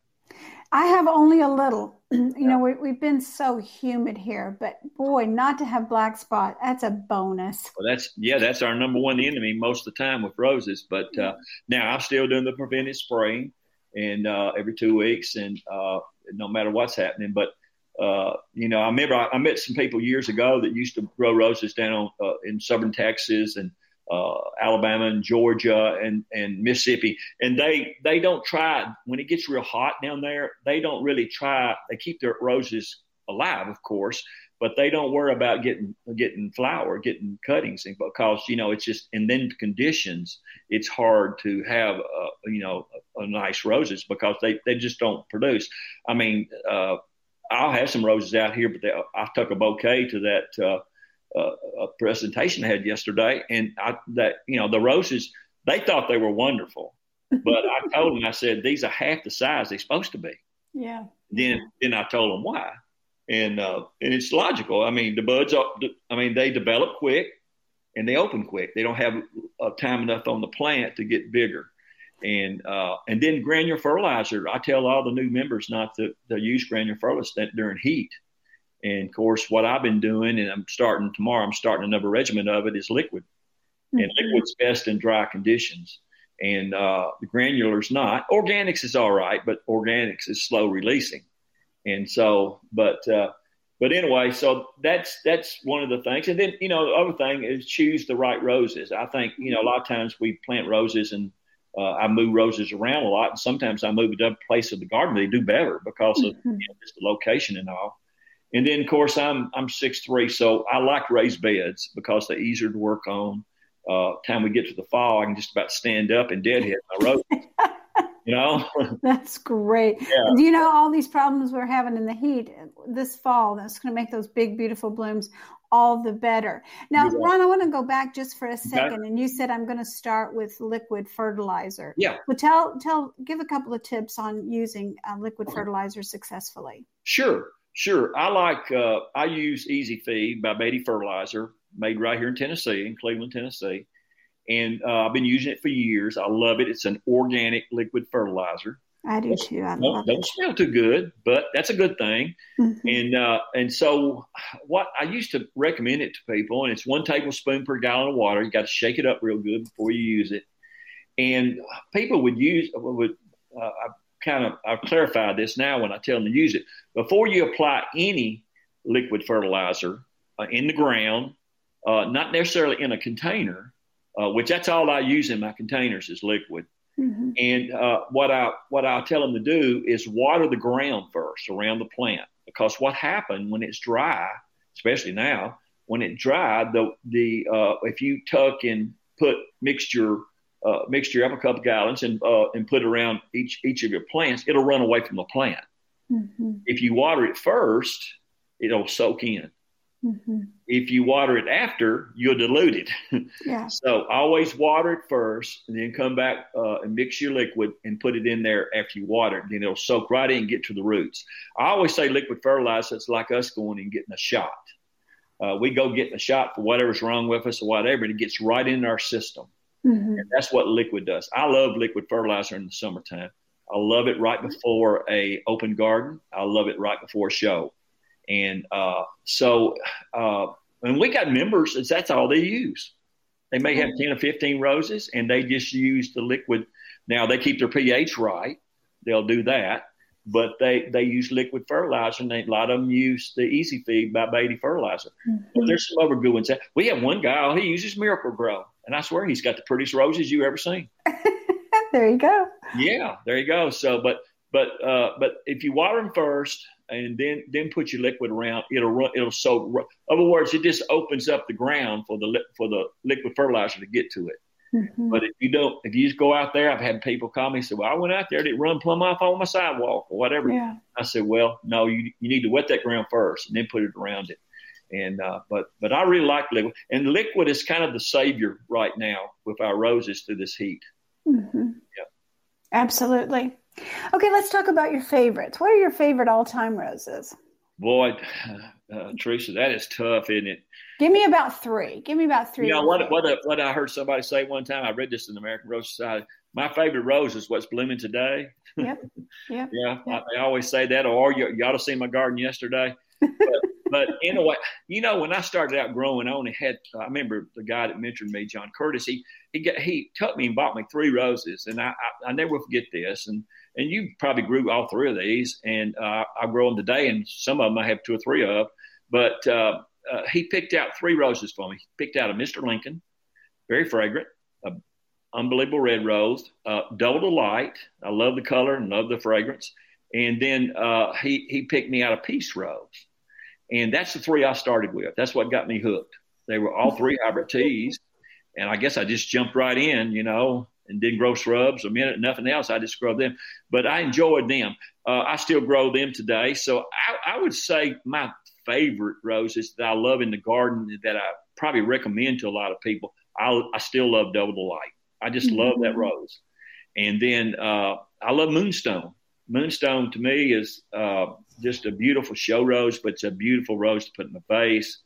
Speaker 3: I have only a little. you know, we, have been so humid here, but boy, not to have black spot, that's a bonus.
Speaker 4: Well, that's, yeah, that's our number one enemy most of the time with roses. But uh, now I'm still doing the preventive spraying and uh, every two weeks. And uh, no matter what's happening. But uh, you know, I remember I, I, met some people years ago that used to grow roses down uh, in southern Texas and uh, Alabama and Georgia and, and Mississippi, and they they don't try when it gets real hot down there. They don't really try. They keep their roses alive, of course, but they don't worry about getting getting flower, getting cuttings, because you know it's just in then conditions it's hard to have uh, you know a, a nice roses because they they just don't produce. I mean, uh, I'll have some roses out here, but they, I took a bouquet to that uh, uh, presentation I had yesterday, and I, that you know the roses they thought they were wonderful, but I told them I said these are half the size they're supposed to be.
Speaker 3: Yeah.
Speaker 4: Then then I told them why and uh, and it's logical. I mean, the buds, are, I mean, they develop quick and they open quick. They don't have uh, time enough on the plant to get bigger. And uh, and then granular fertilizer. I tell all the new members not to, to use granular fertilizer during heat. And of course, what I've been doing, and I'm starting tomorrow, I'm starting another regimen of it is liquid. Mm-hmm. And liquid's best in dry conditions. and uh, the granular's not. Organics is all right, but organics is slow releasing, and so but uh, but anyway, so that's that's one of the things. And then you know the other thing is choose the right roses. I think you know a lot of times we plant roses and uh, I move roses around a lot, and sometimes I move it to a place of the garden they do better because of mm-hmm. you know, just the location and all. And then of course I'm I'm six three, so I like raised beds because they're easier to work on. Uh, time we get to the fall, I can just about stand up and deadhead my roses. you know
Speaker 3: that's great yeah. do you know all these problems we're having in the heat this fall that's going to make those big beautiful blooms all the better now yeah. ron i want to go back just for a second and you said i'm going to start with liquid fertilizer
Speaker 4: yeah
Speaker 3: well tell tell give a couple of tips on using uh, liquid fertilizer successfully
Speaker 4: sure sure i like uh, i use easy feed by beatty fertilizer made right here in tennessee in cleveland tennessee and uh, I've been using it for years. I love it. It's an organic liquid fertilizer.
Speaker 3: I do too. I
Speaker 4: don't, don't smell too good, but that's a good thing. Mm-hmm. And uh, and so, what I used to recommend it to people, and it's one tablespoon per gallon of water. You got to shake it up real good before you use it. And people would use would uh, kind of I clarify this now when I tell them to use it before you apply any liquid fertilizer uh, in the ground, uh, not necessarily in a container uh, which that's all I use in my containers is liquid. Mm-hmm. And uh, what I what I tell them to do is water the ground first around the plant because what happened when it's dry, especially now, when it dried, the the uh, if you tuck and put mixture uh, mixture up a couple gallons and uh, and put around each each of your plants, it'll run away from the plant. Mm-hmm. If you water it first, it'll soak in. Mm-hmm. If you water it after, you'll dilute it.
Speaker 3: Yeah.
Speaker 4: so always water it first, and then come back uh, and mix your liquid and put it in there after you water it. Then it'll soak right in and get to the roots. I always say liquid fertilizer. It's like us going and getting a shot. Uh, we go getting a shot for whatever's wrong with us or whatever, and it gets right in our system. Mm-hmm. And that's what liquid does. I love liquid fertilizer in the summertime. I love it right before a open garden. I love it right before a show. And uh, so, uh, and we got members, that's all they use. They may have 10 or 15 roses and they just use the liquid. Now they keep their pH right. They'll do that. But they, they use liquid fertilizer and they, a lot of them use the Easy Feed by Beatty fertilizer. Mm-hmm. But there's some other good ones. We have one guy, he uses Miracle-Gro. And I swear he's got the prettiest roses you ever seen.
Speaker 3: there you go.
Speaker 4: Yeah, there you go. So, but, but, uh, but if you water them first, and then then put your liquid around. It'll run. It'll soak. In other words, it just opens up the ground for the for the liquid fertilizer to get to it. Mm-hmm. But if you don't, if you just go out there, I've had people call me and say, "Well, I went out there, it run plumb off on my sidewalk or whatever."
Speaker 3: Yeah.
Speaker 4: I said, "Well, no, you you need to wet that ground first and then put it around it." And uh, but but I really like liquid, and liquid is kind of the savior right now with our roses through this heat.
Speaker 3: Mm-hmm.
Speaker 4: Yeah,
Speaker 3: absolutely. Okay, let's talk about your favorites. What are your favorite all-time roses?
Speaker 4: Boy, uh, Teresa, that is tough, isn't it?
Speaker 3: Give me about three. Give me about three.
Speaker 4: You know what? What, what I heard somebody say one time. I read this in the American Rose Society. My favorite rose is what's blooming today.
Speaker 3: Yep. Yep.
Speaker 4: yeah. yep. I, I, always say that. Or you, you ought to see my garden yesterday. But, but anyway, you know, when I started out growing, I only had. I remember the guy that mentored me, John Curtis. He he got, he took me and bought me three roses, and I, I I never forget this. And and you probably grew all three of these, and uh, I grow them today, and some of them I have two or three of. But uh, uh, he picked out three roses for me. He picked out a Mr. Lincoln, very fragrant, a unbelievable red rose, uh, double delight. I love the color and love the fragrance. And then uh, he he picked me out a peace rose, and that's the three I started with. That's what got me hooked. They were all three hybrid teas, and I guess I just jumped right in, you know, and didn't grow shrubs a minute, nothing else. I just grow them, but I enjoyed them. Uh, I still grow them today. So I, I, would say my favorite roses that I love in the garden that I probably recommend to a lot of people. I, I still love Double Delight. I just mm-hmm. love that mm-hmm. rose. And then uh, I love Moonstone. Moonstone to me is uh, just a beautiful show rose, but it's a beautiful rose to put in the vase.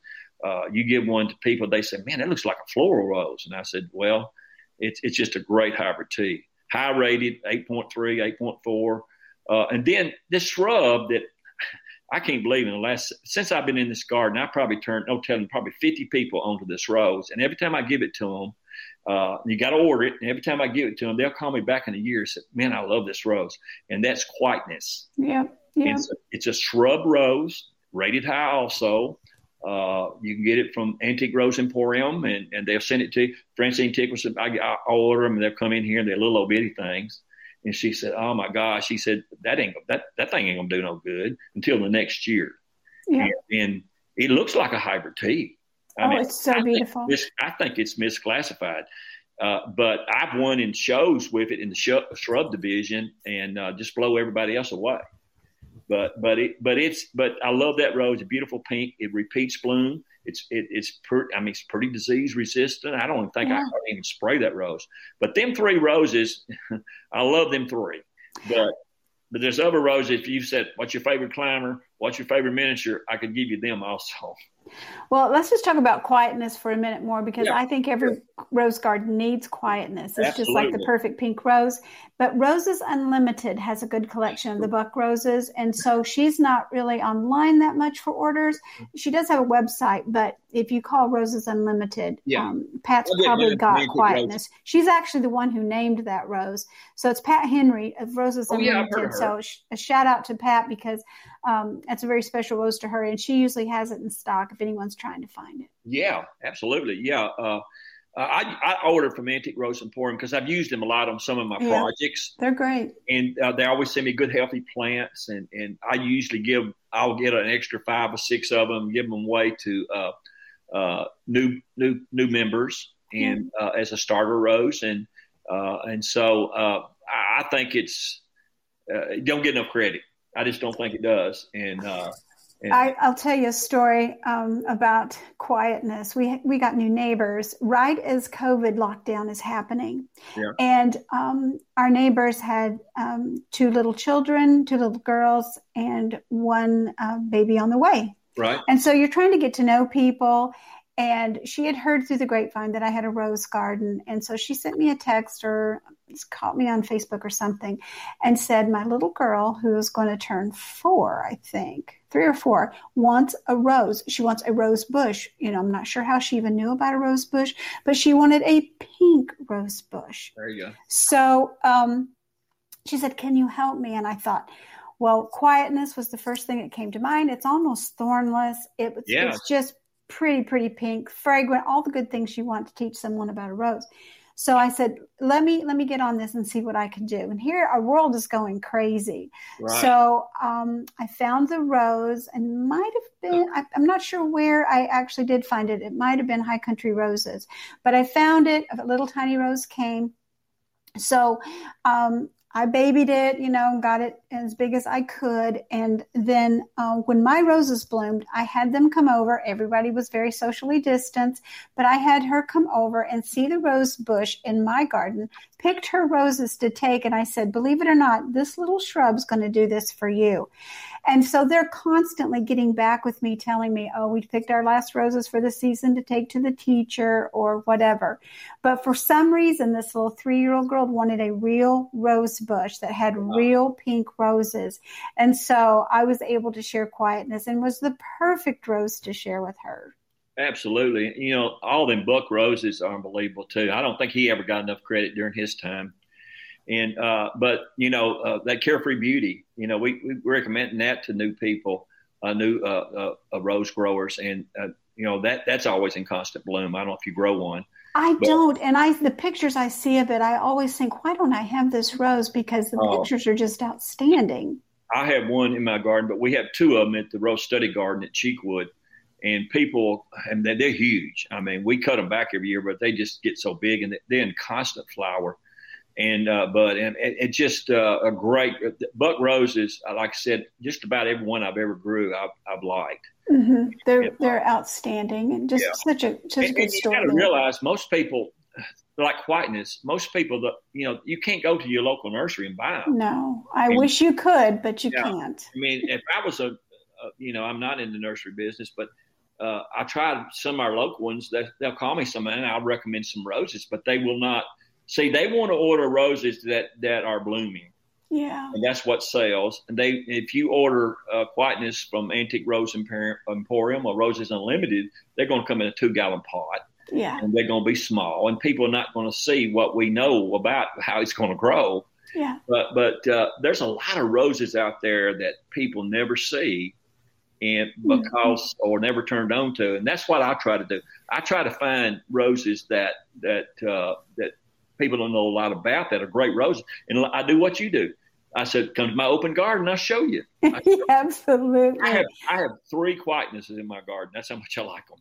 Speaker 4: Uh, you give one to people, they say, "Man, that looks like a floral rose," and I said, "Well, it's, it's just a great hybrid tea. High rated, 8.3, 8.4. Uh, and then this shrub that I can't believe in the last, since I've been in this garden, I probably turned, no telling, probably 50 people onto this rose. And every time I give it to them, Uh, you got to order it. And every time I give it to them, they'll call me back in a year and say, "Man, I love this rose," and that's quietness.
Speaker 3: Yeah, yeah.
Speaker 4: It's a, it's a shrub rose, rated high also. Uh, you can get it from Antique Rose Emporium, and, and they'll send it to you. Francine Tickerson, I, I order them, and they'll come in here, and they're little old bitty things. And she said, "Oh my gosh," she said, "That ain't that that thing ain't gonna do no good until the next year."
Speaker 3: Yeah.
Speaker 4: And, and it looks like a hybrid tea.
Speaker 3: I oh, mean, it's so
Speaker 4: I
Speaker 3: beautiful.
Speaker 4: Think I think it's misclassified. Uh, but I've won in shows with it in the shrub division and uh, just blow everybody else away. But but it but it's but I love that rose. It's a beautiful pink. It repeats bloom. It's it, it's per, I mean it's pretty disease resistant. I don't even think yeah. I can even spray that rose. But them three roses, I love them three. But but there's other roses. If you said what's your favorite climber, what's your favorite miniature, I could give you them also.
Speaker 3: Well, let's just talk about quietness for a minute more because yeah. I think every rose garden needs quietness. It's Absolutely. just like the perfect pink rose. But Roses Unlimited has a good collection of the buck roses. And so she's not really online that much for orders. She does have a website, but if you call Roses Unlimited, yeah. um, Pat's probably got quietness. She's actually the one who named that rose. So it's Pat Henry of Roses oh, Unlimited. Yeah, so a shout out to Pat because um, that's a very special rose to her. And she usually has it in stock if anyone's trying to find it.
Speaker 4: Yeah, absolutely. Yeah. Uh, I, I order from Antique Rose Emporium because I've used them a lot on some of my yeah, projects.
Speaker 3: They're great,
Speaker 4: and uh, they always send me good, healthy plants. And, and I usually give I'll get an extra five or six of them, give them away to uh, uh, new new new members and uh, as a starter rose. And uh, and so uh, I think it's don't get enough credit. I just don't think it does. And
Speaker 3: I, will tell you a story um, about quietness. We we got new neighbors right as COVID lockdown is happening, yeah. and um, our neighbors had um, two little children, two little girls, and one uh, baby on the way.
Speaker 4: Right.
Speaker 3: And so you're trying to get to know people, and she had heard through the grapevine that I had a rose garden. And so she sent me a text or caught me on Facebook or something and said, My little girl, who is going to turn four, I think, three or four, wants a rose. She wants a rose bush. You know, I'm not sure how she even knew about a rose bush, but she wanted a pink rose bush.
Speaker 4: There you go.
Speaker 3: So um, she said, Can you help me? And I thought, well, quietness was the first thing that came to mind. It's almost thornless. It was, yeah. It's just pretty, pretty pink, fragrant, all the good things you want to teach someone about a rose. So I said, let me let me get on this and see what I can do. And here our world is going crazy. Right. So um, I found the rose and might have been I, am not sure where I actually did find it. It might have been High Country Roses, but I found it. A little tiny rose came. So um, I babied it, you know, got it as big as I could. And then uh, when my roses bloomed, I had them come over. Everybody was very socially distanced, but I had her come over and see the rose bush in my garden, picked her roses to take. And I said, believe it or not, this little shrub's going to do this for you. And so they're constantly getting back with me, telling me, oh, we picked our last roses for the season to take to the teacher or whatever. But for some reason, this little three year old girl wanted a real rose bush that had wow. real pink roses. And so I was able to share quietness and was the perfect rose to share with her.
Speaker 4: Absolutely. You know, all them Buck roses are unbelievable too. I don't think he ever got enough credit during his time. And uh, but you know uh, that carefree beauty, you know, we we recommend that to new people, uh, new uh, uh, rose growers, and uh, you know that that's always in constant bloom. I don't know if you grow one.
Speaker 3: I but, don't, and I the pictures I see of it, I always think, why don't I have this rose? Because the oh. pictures are just outstanding.
Speaker 4: I have one in my garden, but we have two of them at the Rose Study Garden at Cheekwood and people and they're huge. I mean, we cut them back every year, but they just get so big and they're in constant flower and uh, but and it, just uh, a great buck roses. Uh, like I said, just about every one I've ever grew, I've, I've liked.
Speaker 3: Mm-hmm. They're and, they're outstanding and just yeah. such a such and, a good
Speaker 4: and
Speaker 3: story.
Speaker 4: You got to realize most people like quietness. Most people that you know you can't go to your local nursery and buy them.
Speaker 3: No, I wish you could, but you yeah, can't.
Speaker 4: I mean, if I was a, a, you know, I'm not in the nursery business, but uh, I tried some of our local ones. That they'll call me some, and I'll recommend some roses, but they will not See, they want to order roses that that are blooming.
Speaker 3: Yeah,
Speaker 4: and that's what sells. And they, if you order uh, quietness from Antique Rose Emporium or Roses Unlimited, they're going to come in a two gallon pot.
Speaker 3: Yeah.
Speaker 4: And they're going to be small, and people are not going to see what we know about how it's going to grow.
Speaker 3: Yeah.
Speaker 4: But but uh, there's a lot of roses out there that people never see, and
Speaker 3: Mm-hmm.
Speaker 4: because or never turned on to, and that's what I try to do. I try to find roses that that uh, that people don't know a lot about that are great roses, and I do what you do. I said, "Come to my open garden, I'll show you."
Speaker 3: Absolutely.
Speaker 4: I have I have three quietnesses in my garden. That's how much I like them.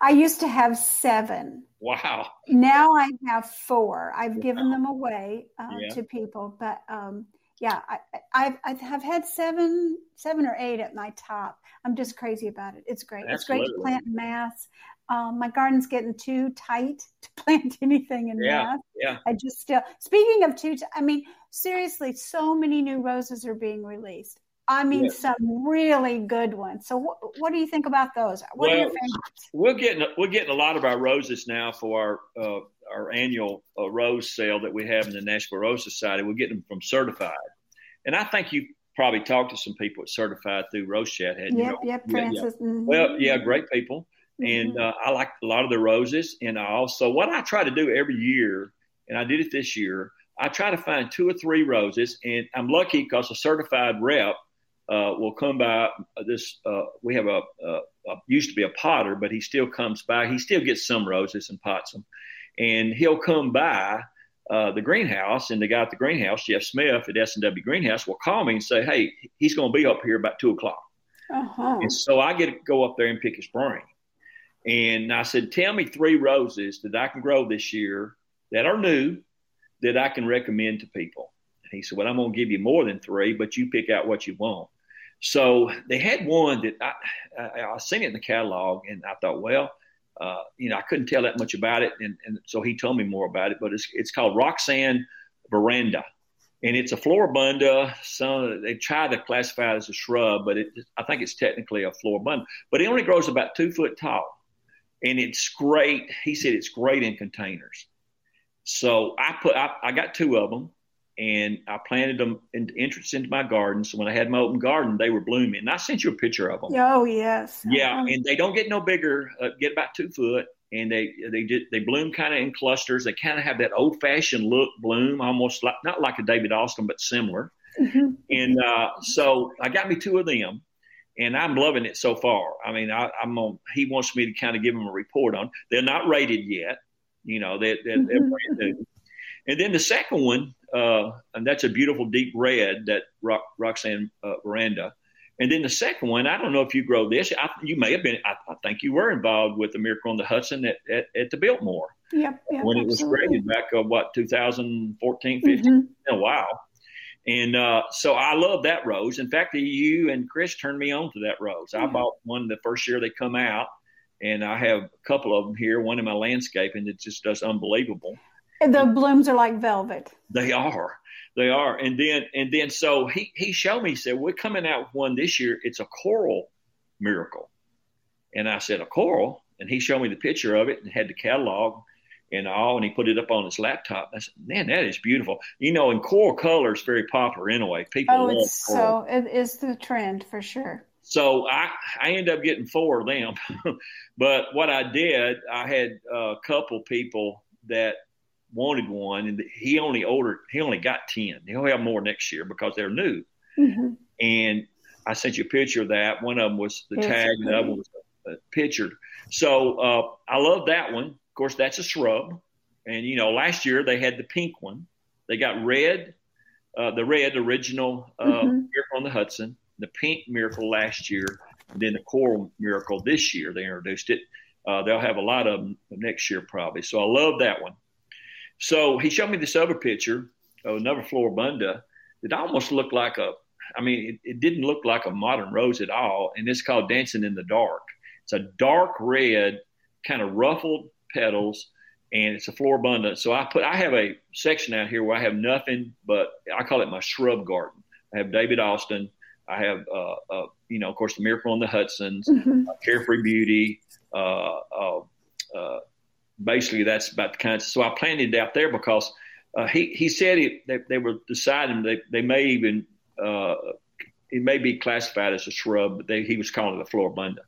Speaker 3: I used to have seven.
Speaker 4: Wow.
Speaker 3: Now I have four. I've given them away uh,
Speaker 4: Yeah.
Speaker 3: to people, but um, yeah, I, I've I have had seven, seven or eight at my top. I'm just crazy about it. It's great. It's great to plant mass. Um, my garden's getting too tight to plant anything in
Speaker 4: Yeah.
Speaker 3: mass.
Speaker 4: Yeah.
Speaker 3: I just still. Speaking of too, t- I mean, seriously, so many new roses are being released. I mean,
Speaker 4: Yeah.
Speaker 3: some really good ones. So, what, what do you think about those? What are your
Speaker 4: Well,
Speaker 3: favorites?
Speaker 4: We're getting we're getting a lot of our roses now for our uh, our annual uh, rose sale that we have in the Nashville Rose Society. We're getting them from Certified, and I think you probably talked to some people at Certified through Rose Chat, hadn't
Speaker 3: Yep,
Speaker 4: you?
Speaker 3: yep,
Speaker 4: Yeah, yeah.
Speaker 3: Francis. mhm.
Speaker 4: Well, yeah, great people, and
Speaker 3: Mhm.
Speaker 4: uh, I like a lot of the roses. And I also what I try to do every year, and I did it this year. I try to find two or three roses, and I'm lucky because a certified rep uh, will come by. This uh, we have a, a, a used to be a potter, but he still comes by. He still gets some roses and pots them, and he'll come by uh, the greenhouse. And the guy at the greenhouse, Jeff Smith at S and W Greenhouse, will call me and say, "Hey, he's going to be up here about two o'clock."
Speaker 3: Uh-huh.
Speaker 4: And so I get to go up there and pick his brain. And I said, Tell me three roses that I can grow this year that are new that I can recommend to people. And he said, Well, I'm going to give you more than three, but you pick out what you want. So they had one that I, I, I seen it in the catalog and I thought, well, uh, you know, I couldn't tell that much about it. And, and so he told me more about it, but it's, it's called Roxanne Veranda and it's a floribunda. Some they try to classify it as a shrub, but it, I think it's technically a floribunda. But it only grows about two foot tall, and it's great. He said it's great in containers. So I put I, I got two of them, and I planted them in the entrance into my garden. So when I had my open garden, they were blooming. And I sent you a picture of them.
Speaker 3: Oh yes.
Speaker 4: Yeah,
Speaker 3: Uh-huh.
Speaker 4: and they don't get no bigger. Uh, get about two foot, and they they did they bloom kind of in clusters. They kind of have that old fashioned look bloom, almost like not like a David Austin, but similar.
Speaker 3: Mhm.
Speaker 4: And uh, so I got me two of them, and I'm loving it so far. I mean, I, I'm on. He wants me to kind of give him a report on. They're not rated yet. You know, they're, they're, they're
Speaker 3: Mhm.
Speaker 4: brand new. And then the second one, uh, and that's a beautiful deep red that Rock, Roxanne uh, Veranda. And then the second one, I don't know if you grow this. I, you may have been. I, I think you were involved with the Miracle on the Hudson at, at, at the Biltmore
Speaker 3: Yep. Yep.
Speaker 4: when it was graded back of what 2014, 15
Speaker 3: Mhm.
Speaker 4: been a while. And uh, so I love that rose. In fact, you and Chris turned me on to that rose. I
Speaker 3: Mhm.
Speaker 4: bought one the first year they come out, and I have a couple of them here. One in my landscape, and it just does unbelievable.
Speaker 3: The blooms are like velvet.
Speaker 4: They are, they are. And then and then so he he showed me. He said we're coming out with one this year. It's a coral miracle, and I said a coral, and he showed me the picture of it and had the catalog and all, and he put it up on his laptop. I said, man, that is beautiful. You know, and coral color is very popular anyway. People
Speaker 3: Oh,
Speaker 4: love
Speaker 3: it's
Speaker 4: coral.
Speaker 3: so it is the trend for sure.
Speaker 4: So I I ended up getting four of them, but what I did, I had a couple people that wanted one, and he only ordered he only got ten. He'll have more next year because they're new.
Speaker 3: Mhm.
Speaker 4: And I sent you a picture of that. One of them was the
Speaker 3: Yes,
Speaker 4: tag, and the other one was pictured. So uh, I love that one. Of course, that's a shrub. And you know, last year they had the pink one. They got red, uh, the red original uh,
Speaker 3: Mhm.
Speaker 4: Miracle on the Hudson, the pink Miracle last year, and then the coral Miracle this year. They introduced it. Uh, they'll have a lot of them next year probably. So I love that one. So he showed me this other picture of another floribunda that almost looked like a I mean, it, it didn't look like a modern rose at all, and it's called Dancing in the Dark. It's a dark red, kind of ruffled petals, and it's a floribunda. So I put I have a section out here where I have nothing but I call it my shrub garden. I have David Austin. I have, uh, uh, you know, of course, the Miracle on the Hudsons,
Speaker 3: Mhm.
Speaker 4: uh, Carefree Beauty. Uh, uh, uh, basically, that's about the kind. So I planted it out there because uh, he he said it, they, they were deciding they they may even uh, it may be classified as a shrub, but they, he was calling it a floribunda.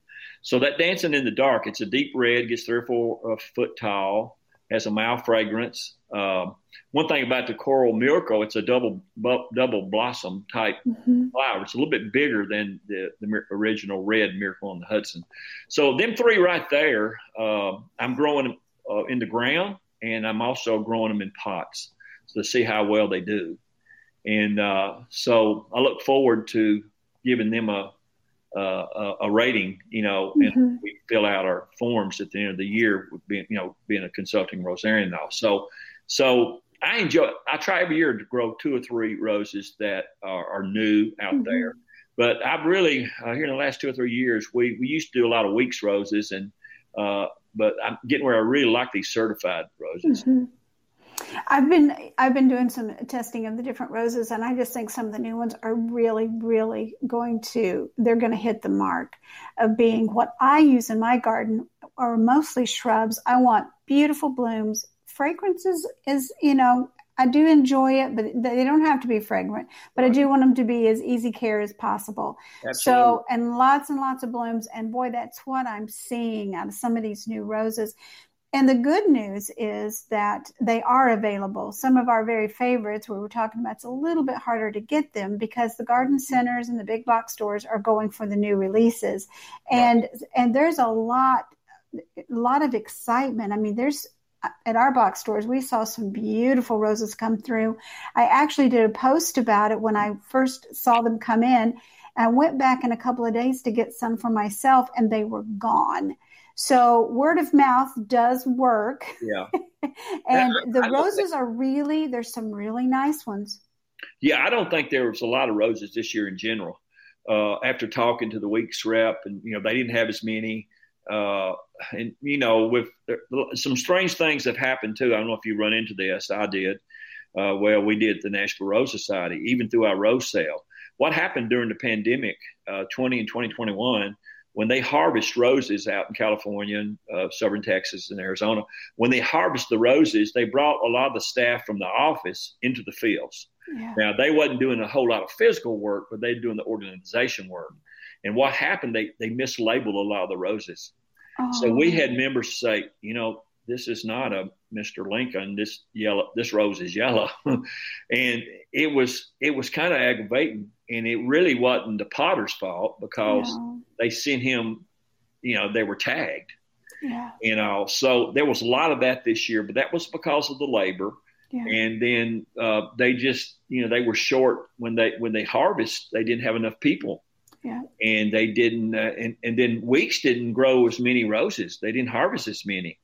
Speaker 4: So that dancing in the dark, it's a deep red, gets three or four uh, foot tall, has a mild fragrance. Uh, one thing about the coral miracle, it's a double bu- double blossom type mm-hmm. flower. It's a little bit bigger than the, the original red miracle on the Hudson. So them three right there, uh, I'm growing them uh, in the ground, and I'm also growing them in pots to see how well they do. And uh, so I look forward to giving them a uh, a, rating, you know, mm-hmm. and we fill out our forms at the end of the year, being you know being a consulting rosarian now. So so I enjoy. I try every year to grow two or three roses that are, are new out mm-hmm. there. But I've really uh, here in the last two or three years, we we used to do a lot of weeks roses, and uh, but I'm getting where I really like these certified roses.
Speaker 3: Mm-hmm. I've been I've been doing some testing of the different roses, and I just think some of the new ones are really, really going to they're going to hit the mark of being what I use in my garden are mostly shrubs. I want beautiful blooms. Fragrances is you know I do enjoy it, but they don't have to be fragrant. But I do want them to be as easy care as possible. Absolutely. So, and lots and lots of blooms. And boy, that's what I'm seeing out of some of these new roses. And the good news is that they are available. Some of our very favorites, where we're talking about, it's a little bit harder to get them because the garden centers and the big box stores are going for the new releases, and and there's a lot, a lot of excitement. I mean, there's at our box stores, we saw some beautiful roses come through. I actually did a post about it when I first saw them come in. I went back in a couple of days to get some for myself, and they were gone. So word of mouth does work.
Speaker 4: Yeah.
Speaker 3: and I, the I roses are really there's some really nice ones.
Speaker 4: Yeah, I don't think there was a lot of roses this year in general. Uh, after talking to the week's rep, and you know they didn't have as many. Uh, and you know, with some strange things have happened too. I don't know if you run into this. I did. Uh, well, we did the Nashville Rose Society, even through our rose sale. What happened during the pandemic, uh, 20 and 2021? When they harvest roses out in California and uh, southern Texas and Arizona, when they harvest the roses, they brought a lot of the staff from the office into the fields. Yeah. Now they wasn't doing a whole lot of physical work, but they were doing the organization work. And what happened? They they mislabeled a lot of the roses. Oh. So we had members say, you know, this is not a Mr. Lincoln. This yellow, this rose is yellow, and it was it was kind of aggravating. And it really wasn't the potter's fault because no. they sent him, you know, they were tagged. Yeah. You know, so there was a lot of that this year, but that was because of the labor. Yeah. And then uh, they just, you know, they were short when they when they harvest. They didn't have enough people. Yeah. And they didn't, uh, and, and then Weeks didn't grow as many roses. They didn't harvest as many.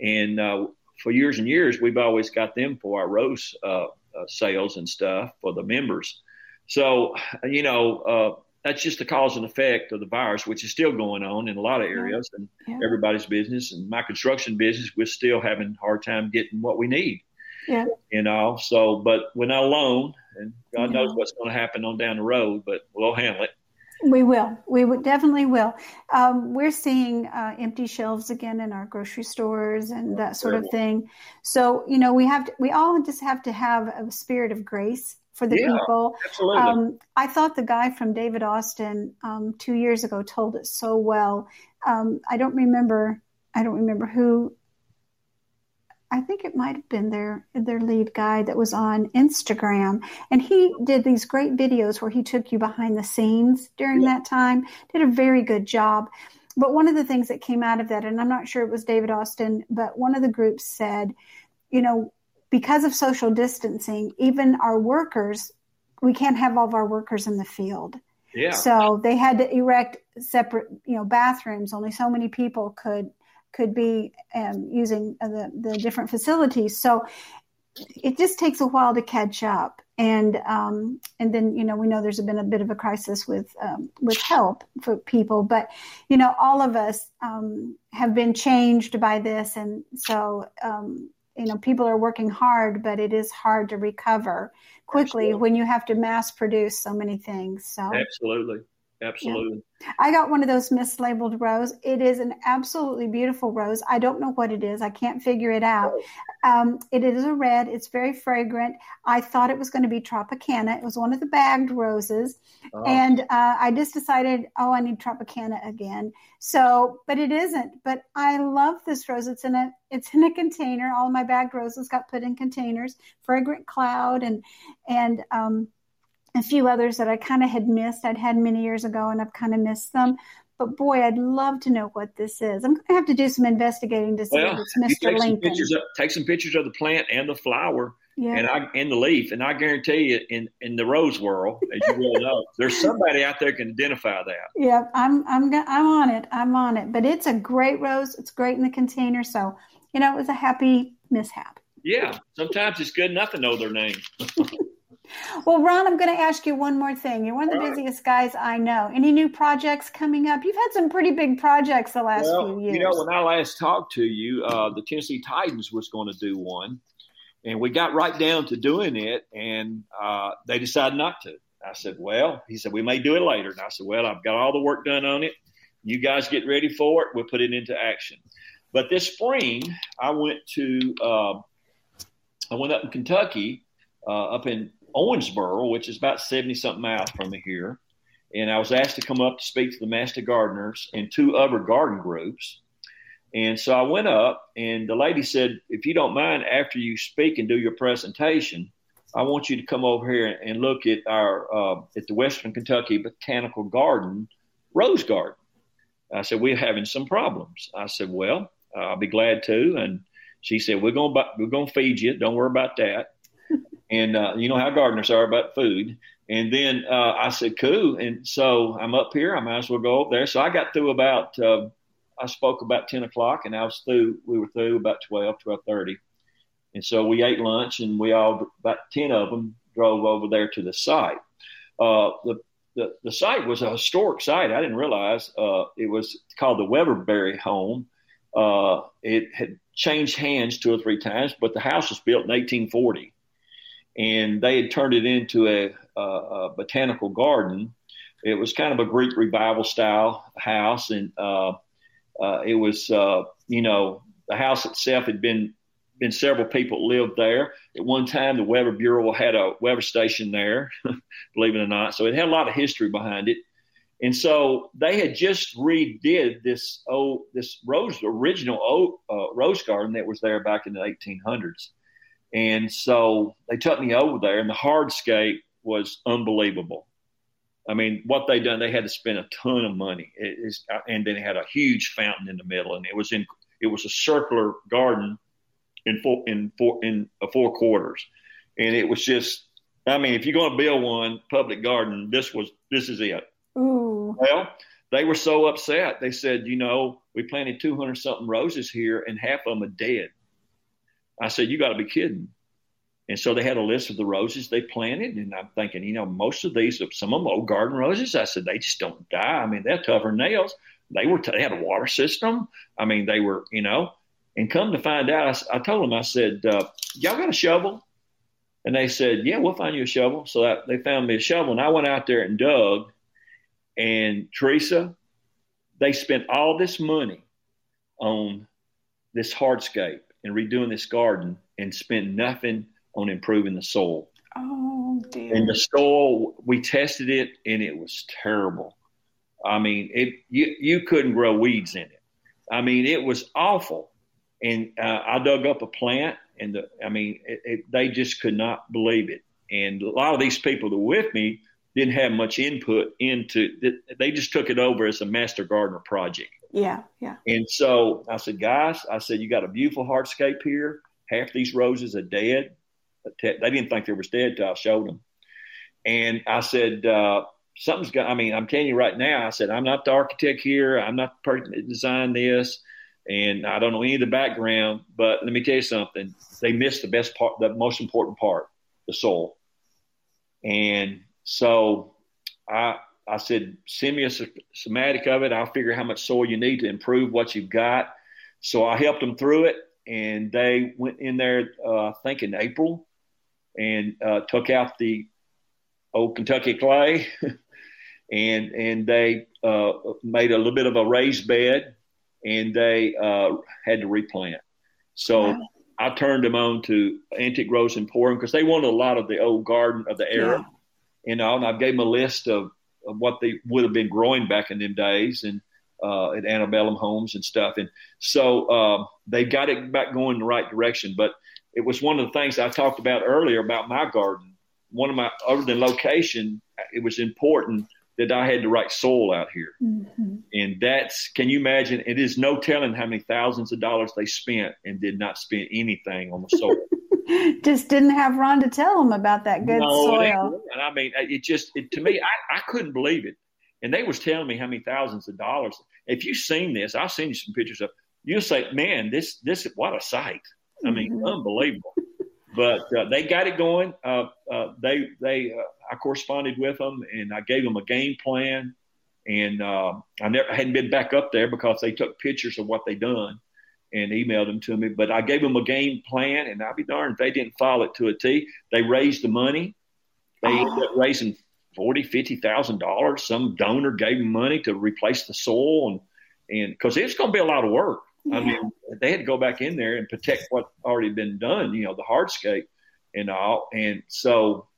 Speaker 4: And uh, for years and years, we've always got them for our rose uh, uh, sales and stuff for the members. So, you know, uh, that's just the cause and effect of the virus, which is still going on in a lot of areas and yeah. everybody's business. And my construction business, we're still having a hard time getting what we need. Yeah. You know, so, but we're not alone, and God yeah. knows what's going to happen on down the road, but we'll handle it.
Speaker 3: We will. We would definitely will. Um, we're seeing uh, empty shelves again in our grocery stores and that sort of thing. So you know, we have to, we all just have to have a spirit of grace for the yeah, people.
Speaker 4: Absolutely. Um,
Speaker 3: I thought the guy from David Austin um, two years ago told it so well. Um, I don't remember. I don't remember who I think it might have been their their lead guy that was on Instagram, and he did these great videos where he took you behind the scenes during yeah. that time. Did a very good job. But one of the things that came out of that, and I'm not sure it was David Austin, but one of the groups said, you know, because of social distancing, even our workers, we can't have all of our workers in the field.
Speaker 4: Yeah.
Speaker 3: So they had to erect separate, you know, bathrooms. Only so many people could could be um, using the, the different facilities. So it just takes a while to catch up. And um, and then you know we know there's been a bit of a crisis with um, with help for people, but you know all of us um, have been changed by this, and so um, you know people are working hard, but it is hard to recover quickly Absolutely. when you have to mass produce so many things. So
Speaker 4: Absolutely. Absolutely.
Speaker 3: Yeah. I got one of those mislabeled rose. It is an absolutely beautiful rose. I don't know what it is. I can't figure it out. Um, it is a red. It's very fragrant. I thought it was going to be Tropicana. It was one of the bagged roses, oh. and uh, I just decided, oh, I need Tropicana again. So, but it isn't. But I love this rose. It's in a it's in a container. All my bagged roses got put in containers. Fragrant cloud and and um, a few others that I kind of had missed. I'd had many years ago and I've kind of missed them. But boy, I'd love to know what this is. I'm going to have to do some investigating to see well, if it's Mr.
Speaker 4: Take
Speaker 3: Lincoln.
Speaker 4: Some of, take some pictures of the plant and the flower. Yeah. And I and the leaf, and I guarantee you, in in the rose world, as you well know, there's somebody out there can identify that.
Speaker 3: Yeah, I'm I'm I'm on it. I'm on it. But it's a great rose. It's great in the container. So you know, it was a happy mishap.
Speaker 4: Yeah, sometimes it's good enough to know their name.
Speaker 3: Well, Ron, I'm going to ask you one more thing. You're one of the busiest guys I know. Any new projects coming up? You've had some pretty big projects the last well, few years.
Speaker 4: You know, when I last talked to you, uh, the Tennessee Titans was going to do one, and we got right down to doing it, and uh, they decided not to. I said, "Well," he said, "We may do it later." And I said, "Well, I've got all the work done on it. You guys get ready for it. We'll put it into action." But this spring, I went to uh, I went up in Kentucky, uh, up in Owensboro, which is about 70 something miles from here. And I was asked to come up to speak to the master gardeners and two other garden groups. And so I went up, and the lady said, If you don't mind, after you speak and do your presentation, I want you to come over here and look at our uh, at the Western Kentucky Botanical Garden rose garden. I said we're having some problems. I said, well, I'll be glad to. And she said we're to we're going to feed you. Don't worry about that and uh, you know how gardeners are about food. And then uh, I said, cool. And so I'm up here. I might as well go up there. So I got through about, uh, I spoke about 10 o'clock and I was through, we were through about 12, 1230. And so we ate lunch and we all, about 10 of them drove over there to the site. Uh, the, the, the site was a historic site. I didn't realize uh, it was called the Weatherbury home. Uh, it had changed hands two or three times, but the house was built in 1840 and they had turned it into a, a, a botanical garden. It was kind of a Greek revival style house, and uh, uh, it was, uh, you know, the house itself had been been several people lived there. At one time, the Weather Bureau had a weather station there, believe it or not. So it had a lot of history behind it. And so they had just redid this old, this rose, original old, uh, rose garden that was there back in the 1800s. And so they took me over there, and the hardscape was unbelievable. I mean, what they done, they had to spend a ton of money, and then they had a huge fountain in the middle, and it was in it was a circular garden in four in four in uh, four quarters, and it was just. I mean, if you're going to build one public garden, this was this is it.
Speaker 3: Ooh.
Speaker 4: Well, they were so upset. They said, you know, we planted 200 something roses here, and half of them are dead. I said, You got to be kidding. And so they had a list of the roses they planted. And I'm thinking, you know, most of these, some of them old garden roses, I said, they just don't die. I mean, they're tougher nails. They were, they had a water system. I mean, they were, you know, and come to find out, I, I told them, I said, uh, y'all got a shovel? And they said, yeah, we'll find you a shovel. So that, they found me a shovel and I went out there and dug. And Teresa, they spent all this money on this hardscape and redoing this garden and spent nothing on improving the soil.
Speaker 3: Oh dear.
Speaker 4: And the soil, we tested it and it was terrible. I mean, it you you couldn't grow weeds in it. I mean, it was awful. And uh, I dug up a plant, and the, I mean, it, it, they just could not believe it. And a lot of these people that were with me didn't have much input into. it. They just took it over as a master gardener project.
Speaker 3: Yeah, yeah.
Speaker 4: And so I said, guys, I said, you got a beautiful hardscape here. Half these roses are dead. They didn't think they were dead till I showed them. And I said, uh, something's got, I mean, I'm telling you right now, I said, I'm not the architect here. I'm not the person that designed this. And I don't know any of the background, but let me tell you something. They missed the best part, the most important part, the soil. And so I, I said, send me a schematic of it. I'll figure how much soil you need to improve what you've got. So I helped them through it, and they went in there, uh, I think in April, and uh, took out the old Kentucky clay and and they uh, made a little bit of a raised bed, and they uh, had to replant. So wow. I turned them on to Antique Rose Emporium because they wanted a lot of the old garden of the era, yeah. You know. And I gave them a list of, of what they would have been growing back in them days, and uh, at antebellum homes and stuff. And so uh, they got it back going in the right direction. But it was one of the things I talked about earlier about my garden. One of my, other than location, it was important that I had the right soil out here. Mm-hmm. And that's, can you imagine? It is no telling how many thousands of dollars they spent and did not spend anything on the soil.
Speaker 3: just didn't have Ron to tell them about that good no, soil.
Speaker 4: And I mean, it just, it, to me, I, I couldn't believe it. And they was telling me how many thousands of dollars. If you've seen this, I've seen you some pictures of, you'll say, man, this, this, what a sight. I mean, mm-hmm. unbelievable. But uh, they got it going. Uh, uh, they, they, uh, I corresponded with them and I gave them a game plan. And uh, I never I hadn't been back up there because they took pictures of what they done and emailed them to me. But I gave them a game plan, and I'll be darned if they didn't follow it to a T. They raised the money. They oh. ended up oh. raising forty, fifty thousand dollars. Some donor gave them money to replace the soil, and and because it's going to be a lot of work. Yeah. I mean, they had to go back in there and protect what already been done. You know, the hardscape and all. And so,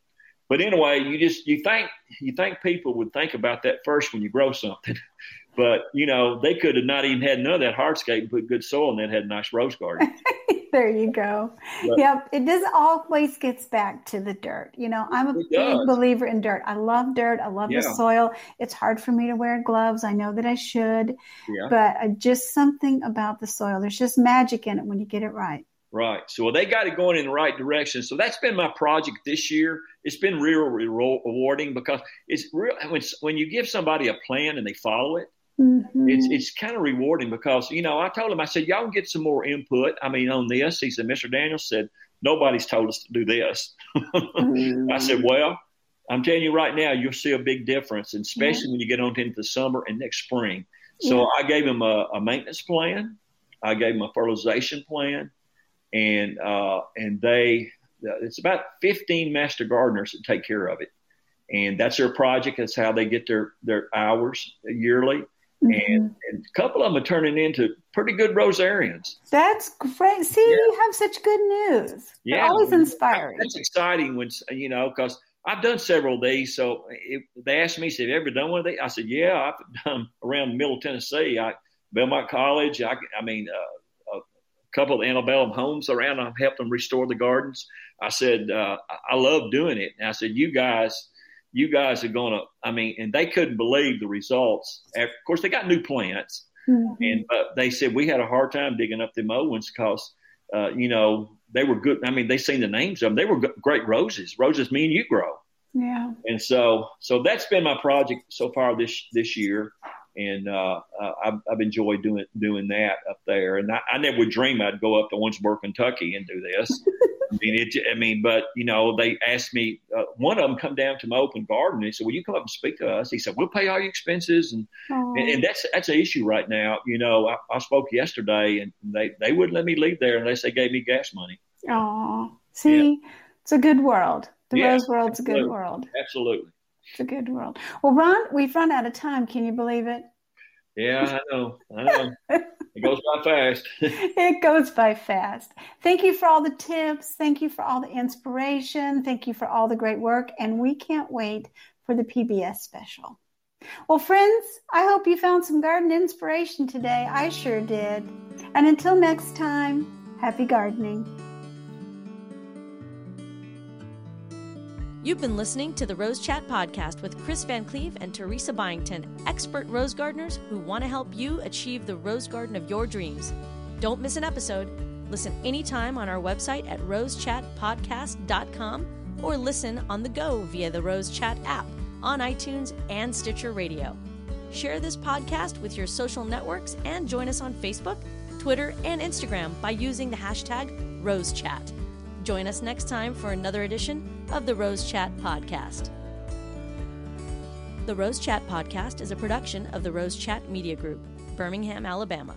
Speaker 4: but anyway, you just you think you think people would think about that first when you grow something. But you know, they could have not even had none of that hardscape and put good soil, and then had a nice rose garden.
Speaker 3: there you go. But, yep, it does always gets back to the dirt. You know, I'm a big does. believer in dirt. I love dirt. I love yeah. the soil. It's hard for me to wear gloves. I know that I should, yeah. but just something about the soil. There's just magic in it when you get it right.
Speaker 4: Right. So well, they got it going in the right direction. So that's been my project this year. It's been real rewarding because it's real when when you give somebody a plan and they follow it Mm-hmm. It's it's kind of rewarding because you know I told him I said y'all get some more input. I mean on this he said Mr. Daniels said nobody's told us to do this. mm-hmm. I said well I'm telling you right now you'll see a big difference, and especially yeah. when you get on into the summer and next spring. So yeah. I gave him a, a, maintenance plan, I gave him a fertilization plan, and uh, and they it's about 15 master gardeners that take care of it, and that's their project. That's how they get their their hours yearly Mm-hmm. And, and, a couple of them are turning into pretty good Rosarians.
Speaker 3: That's great. See, yeah. you have such good news. Yeah, They're always inspiring.
Speaker 4: That's exciting when you know because I've done several of these. So it, they asked me, "Have you ever done one of these?" I said, "Yeah, I've done around Middle Tennessee. I Belmont College. I, I mean, uh, a couple of antebellum homes around. I've helped them restore the gardens. I said, uh, I love doing it. And I said, you guys." You guys are going to, I mean, and they couldn't believe the results. Of course, they got new plants, mm-hmm. and but they said we had a hard time digging up the Owens because, uh, you know, they were good. I mean, they seen the names of them. They were great roses. Roses me and you grow.
Speaker 3: Yeah.
Speaker 4: And so, so that's been my project so far this this year, and uh, uh, I've, I've, enjoyed doing doing that up there. And I, I never would dream I'd go up to Owensboro, Kentucky, and do this. I mean, it. I mean, but you know, they asked me. Uh, one of them come down to my open garden. He said, "Will you come up and speak to us?" He said, "We'll pay all your expenses," and and, and, that's that's an issue right now. You know, I, I, spoke yesterday, and they they wouldn't let me leave there unless they gave me gas money.
Speaker 3: Oh, see, yeah. it's a good world. The yeah, Rose World's a good world.
Speaker 4: Absolutely,
Speaker 3: it's a good world. Well, Ron, we've run out of time. Can you believe it?
Speaker 4: Yeah, I know. I know. it goes by fast.
Speaker 3: it goes by fast. Thank you for all the tips. Thank you for all the inspiration. Thank you for all the great work. And we can't wait for the PBS special. Well, friends, I hope you found some garden inspiration today. I sure did. And until next time, happy gardening.
Speaker 1: You've been listening to the Rose Chat podcast with Chris VanCleave and Teresa Byington, expert rose gardeners who want to help you achieve the rose garden of your dreams. Don't miss an episode. Listen anytime on our website at rosechatpodcast.com or listen on the go via the Rose Chat app on iTunes and Stitcher Radio. Share this podcast with your social networks and join us on Facebook, Twitter, and Instagram by using the hashtag RoseChat. Join us next time for another edition of the Rose Chat Podcast. The Rose Chat Podcast is a production of the Rose Chat Media Group, Birmingham, Alabama.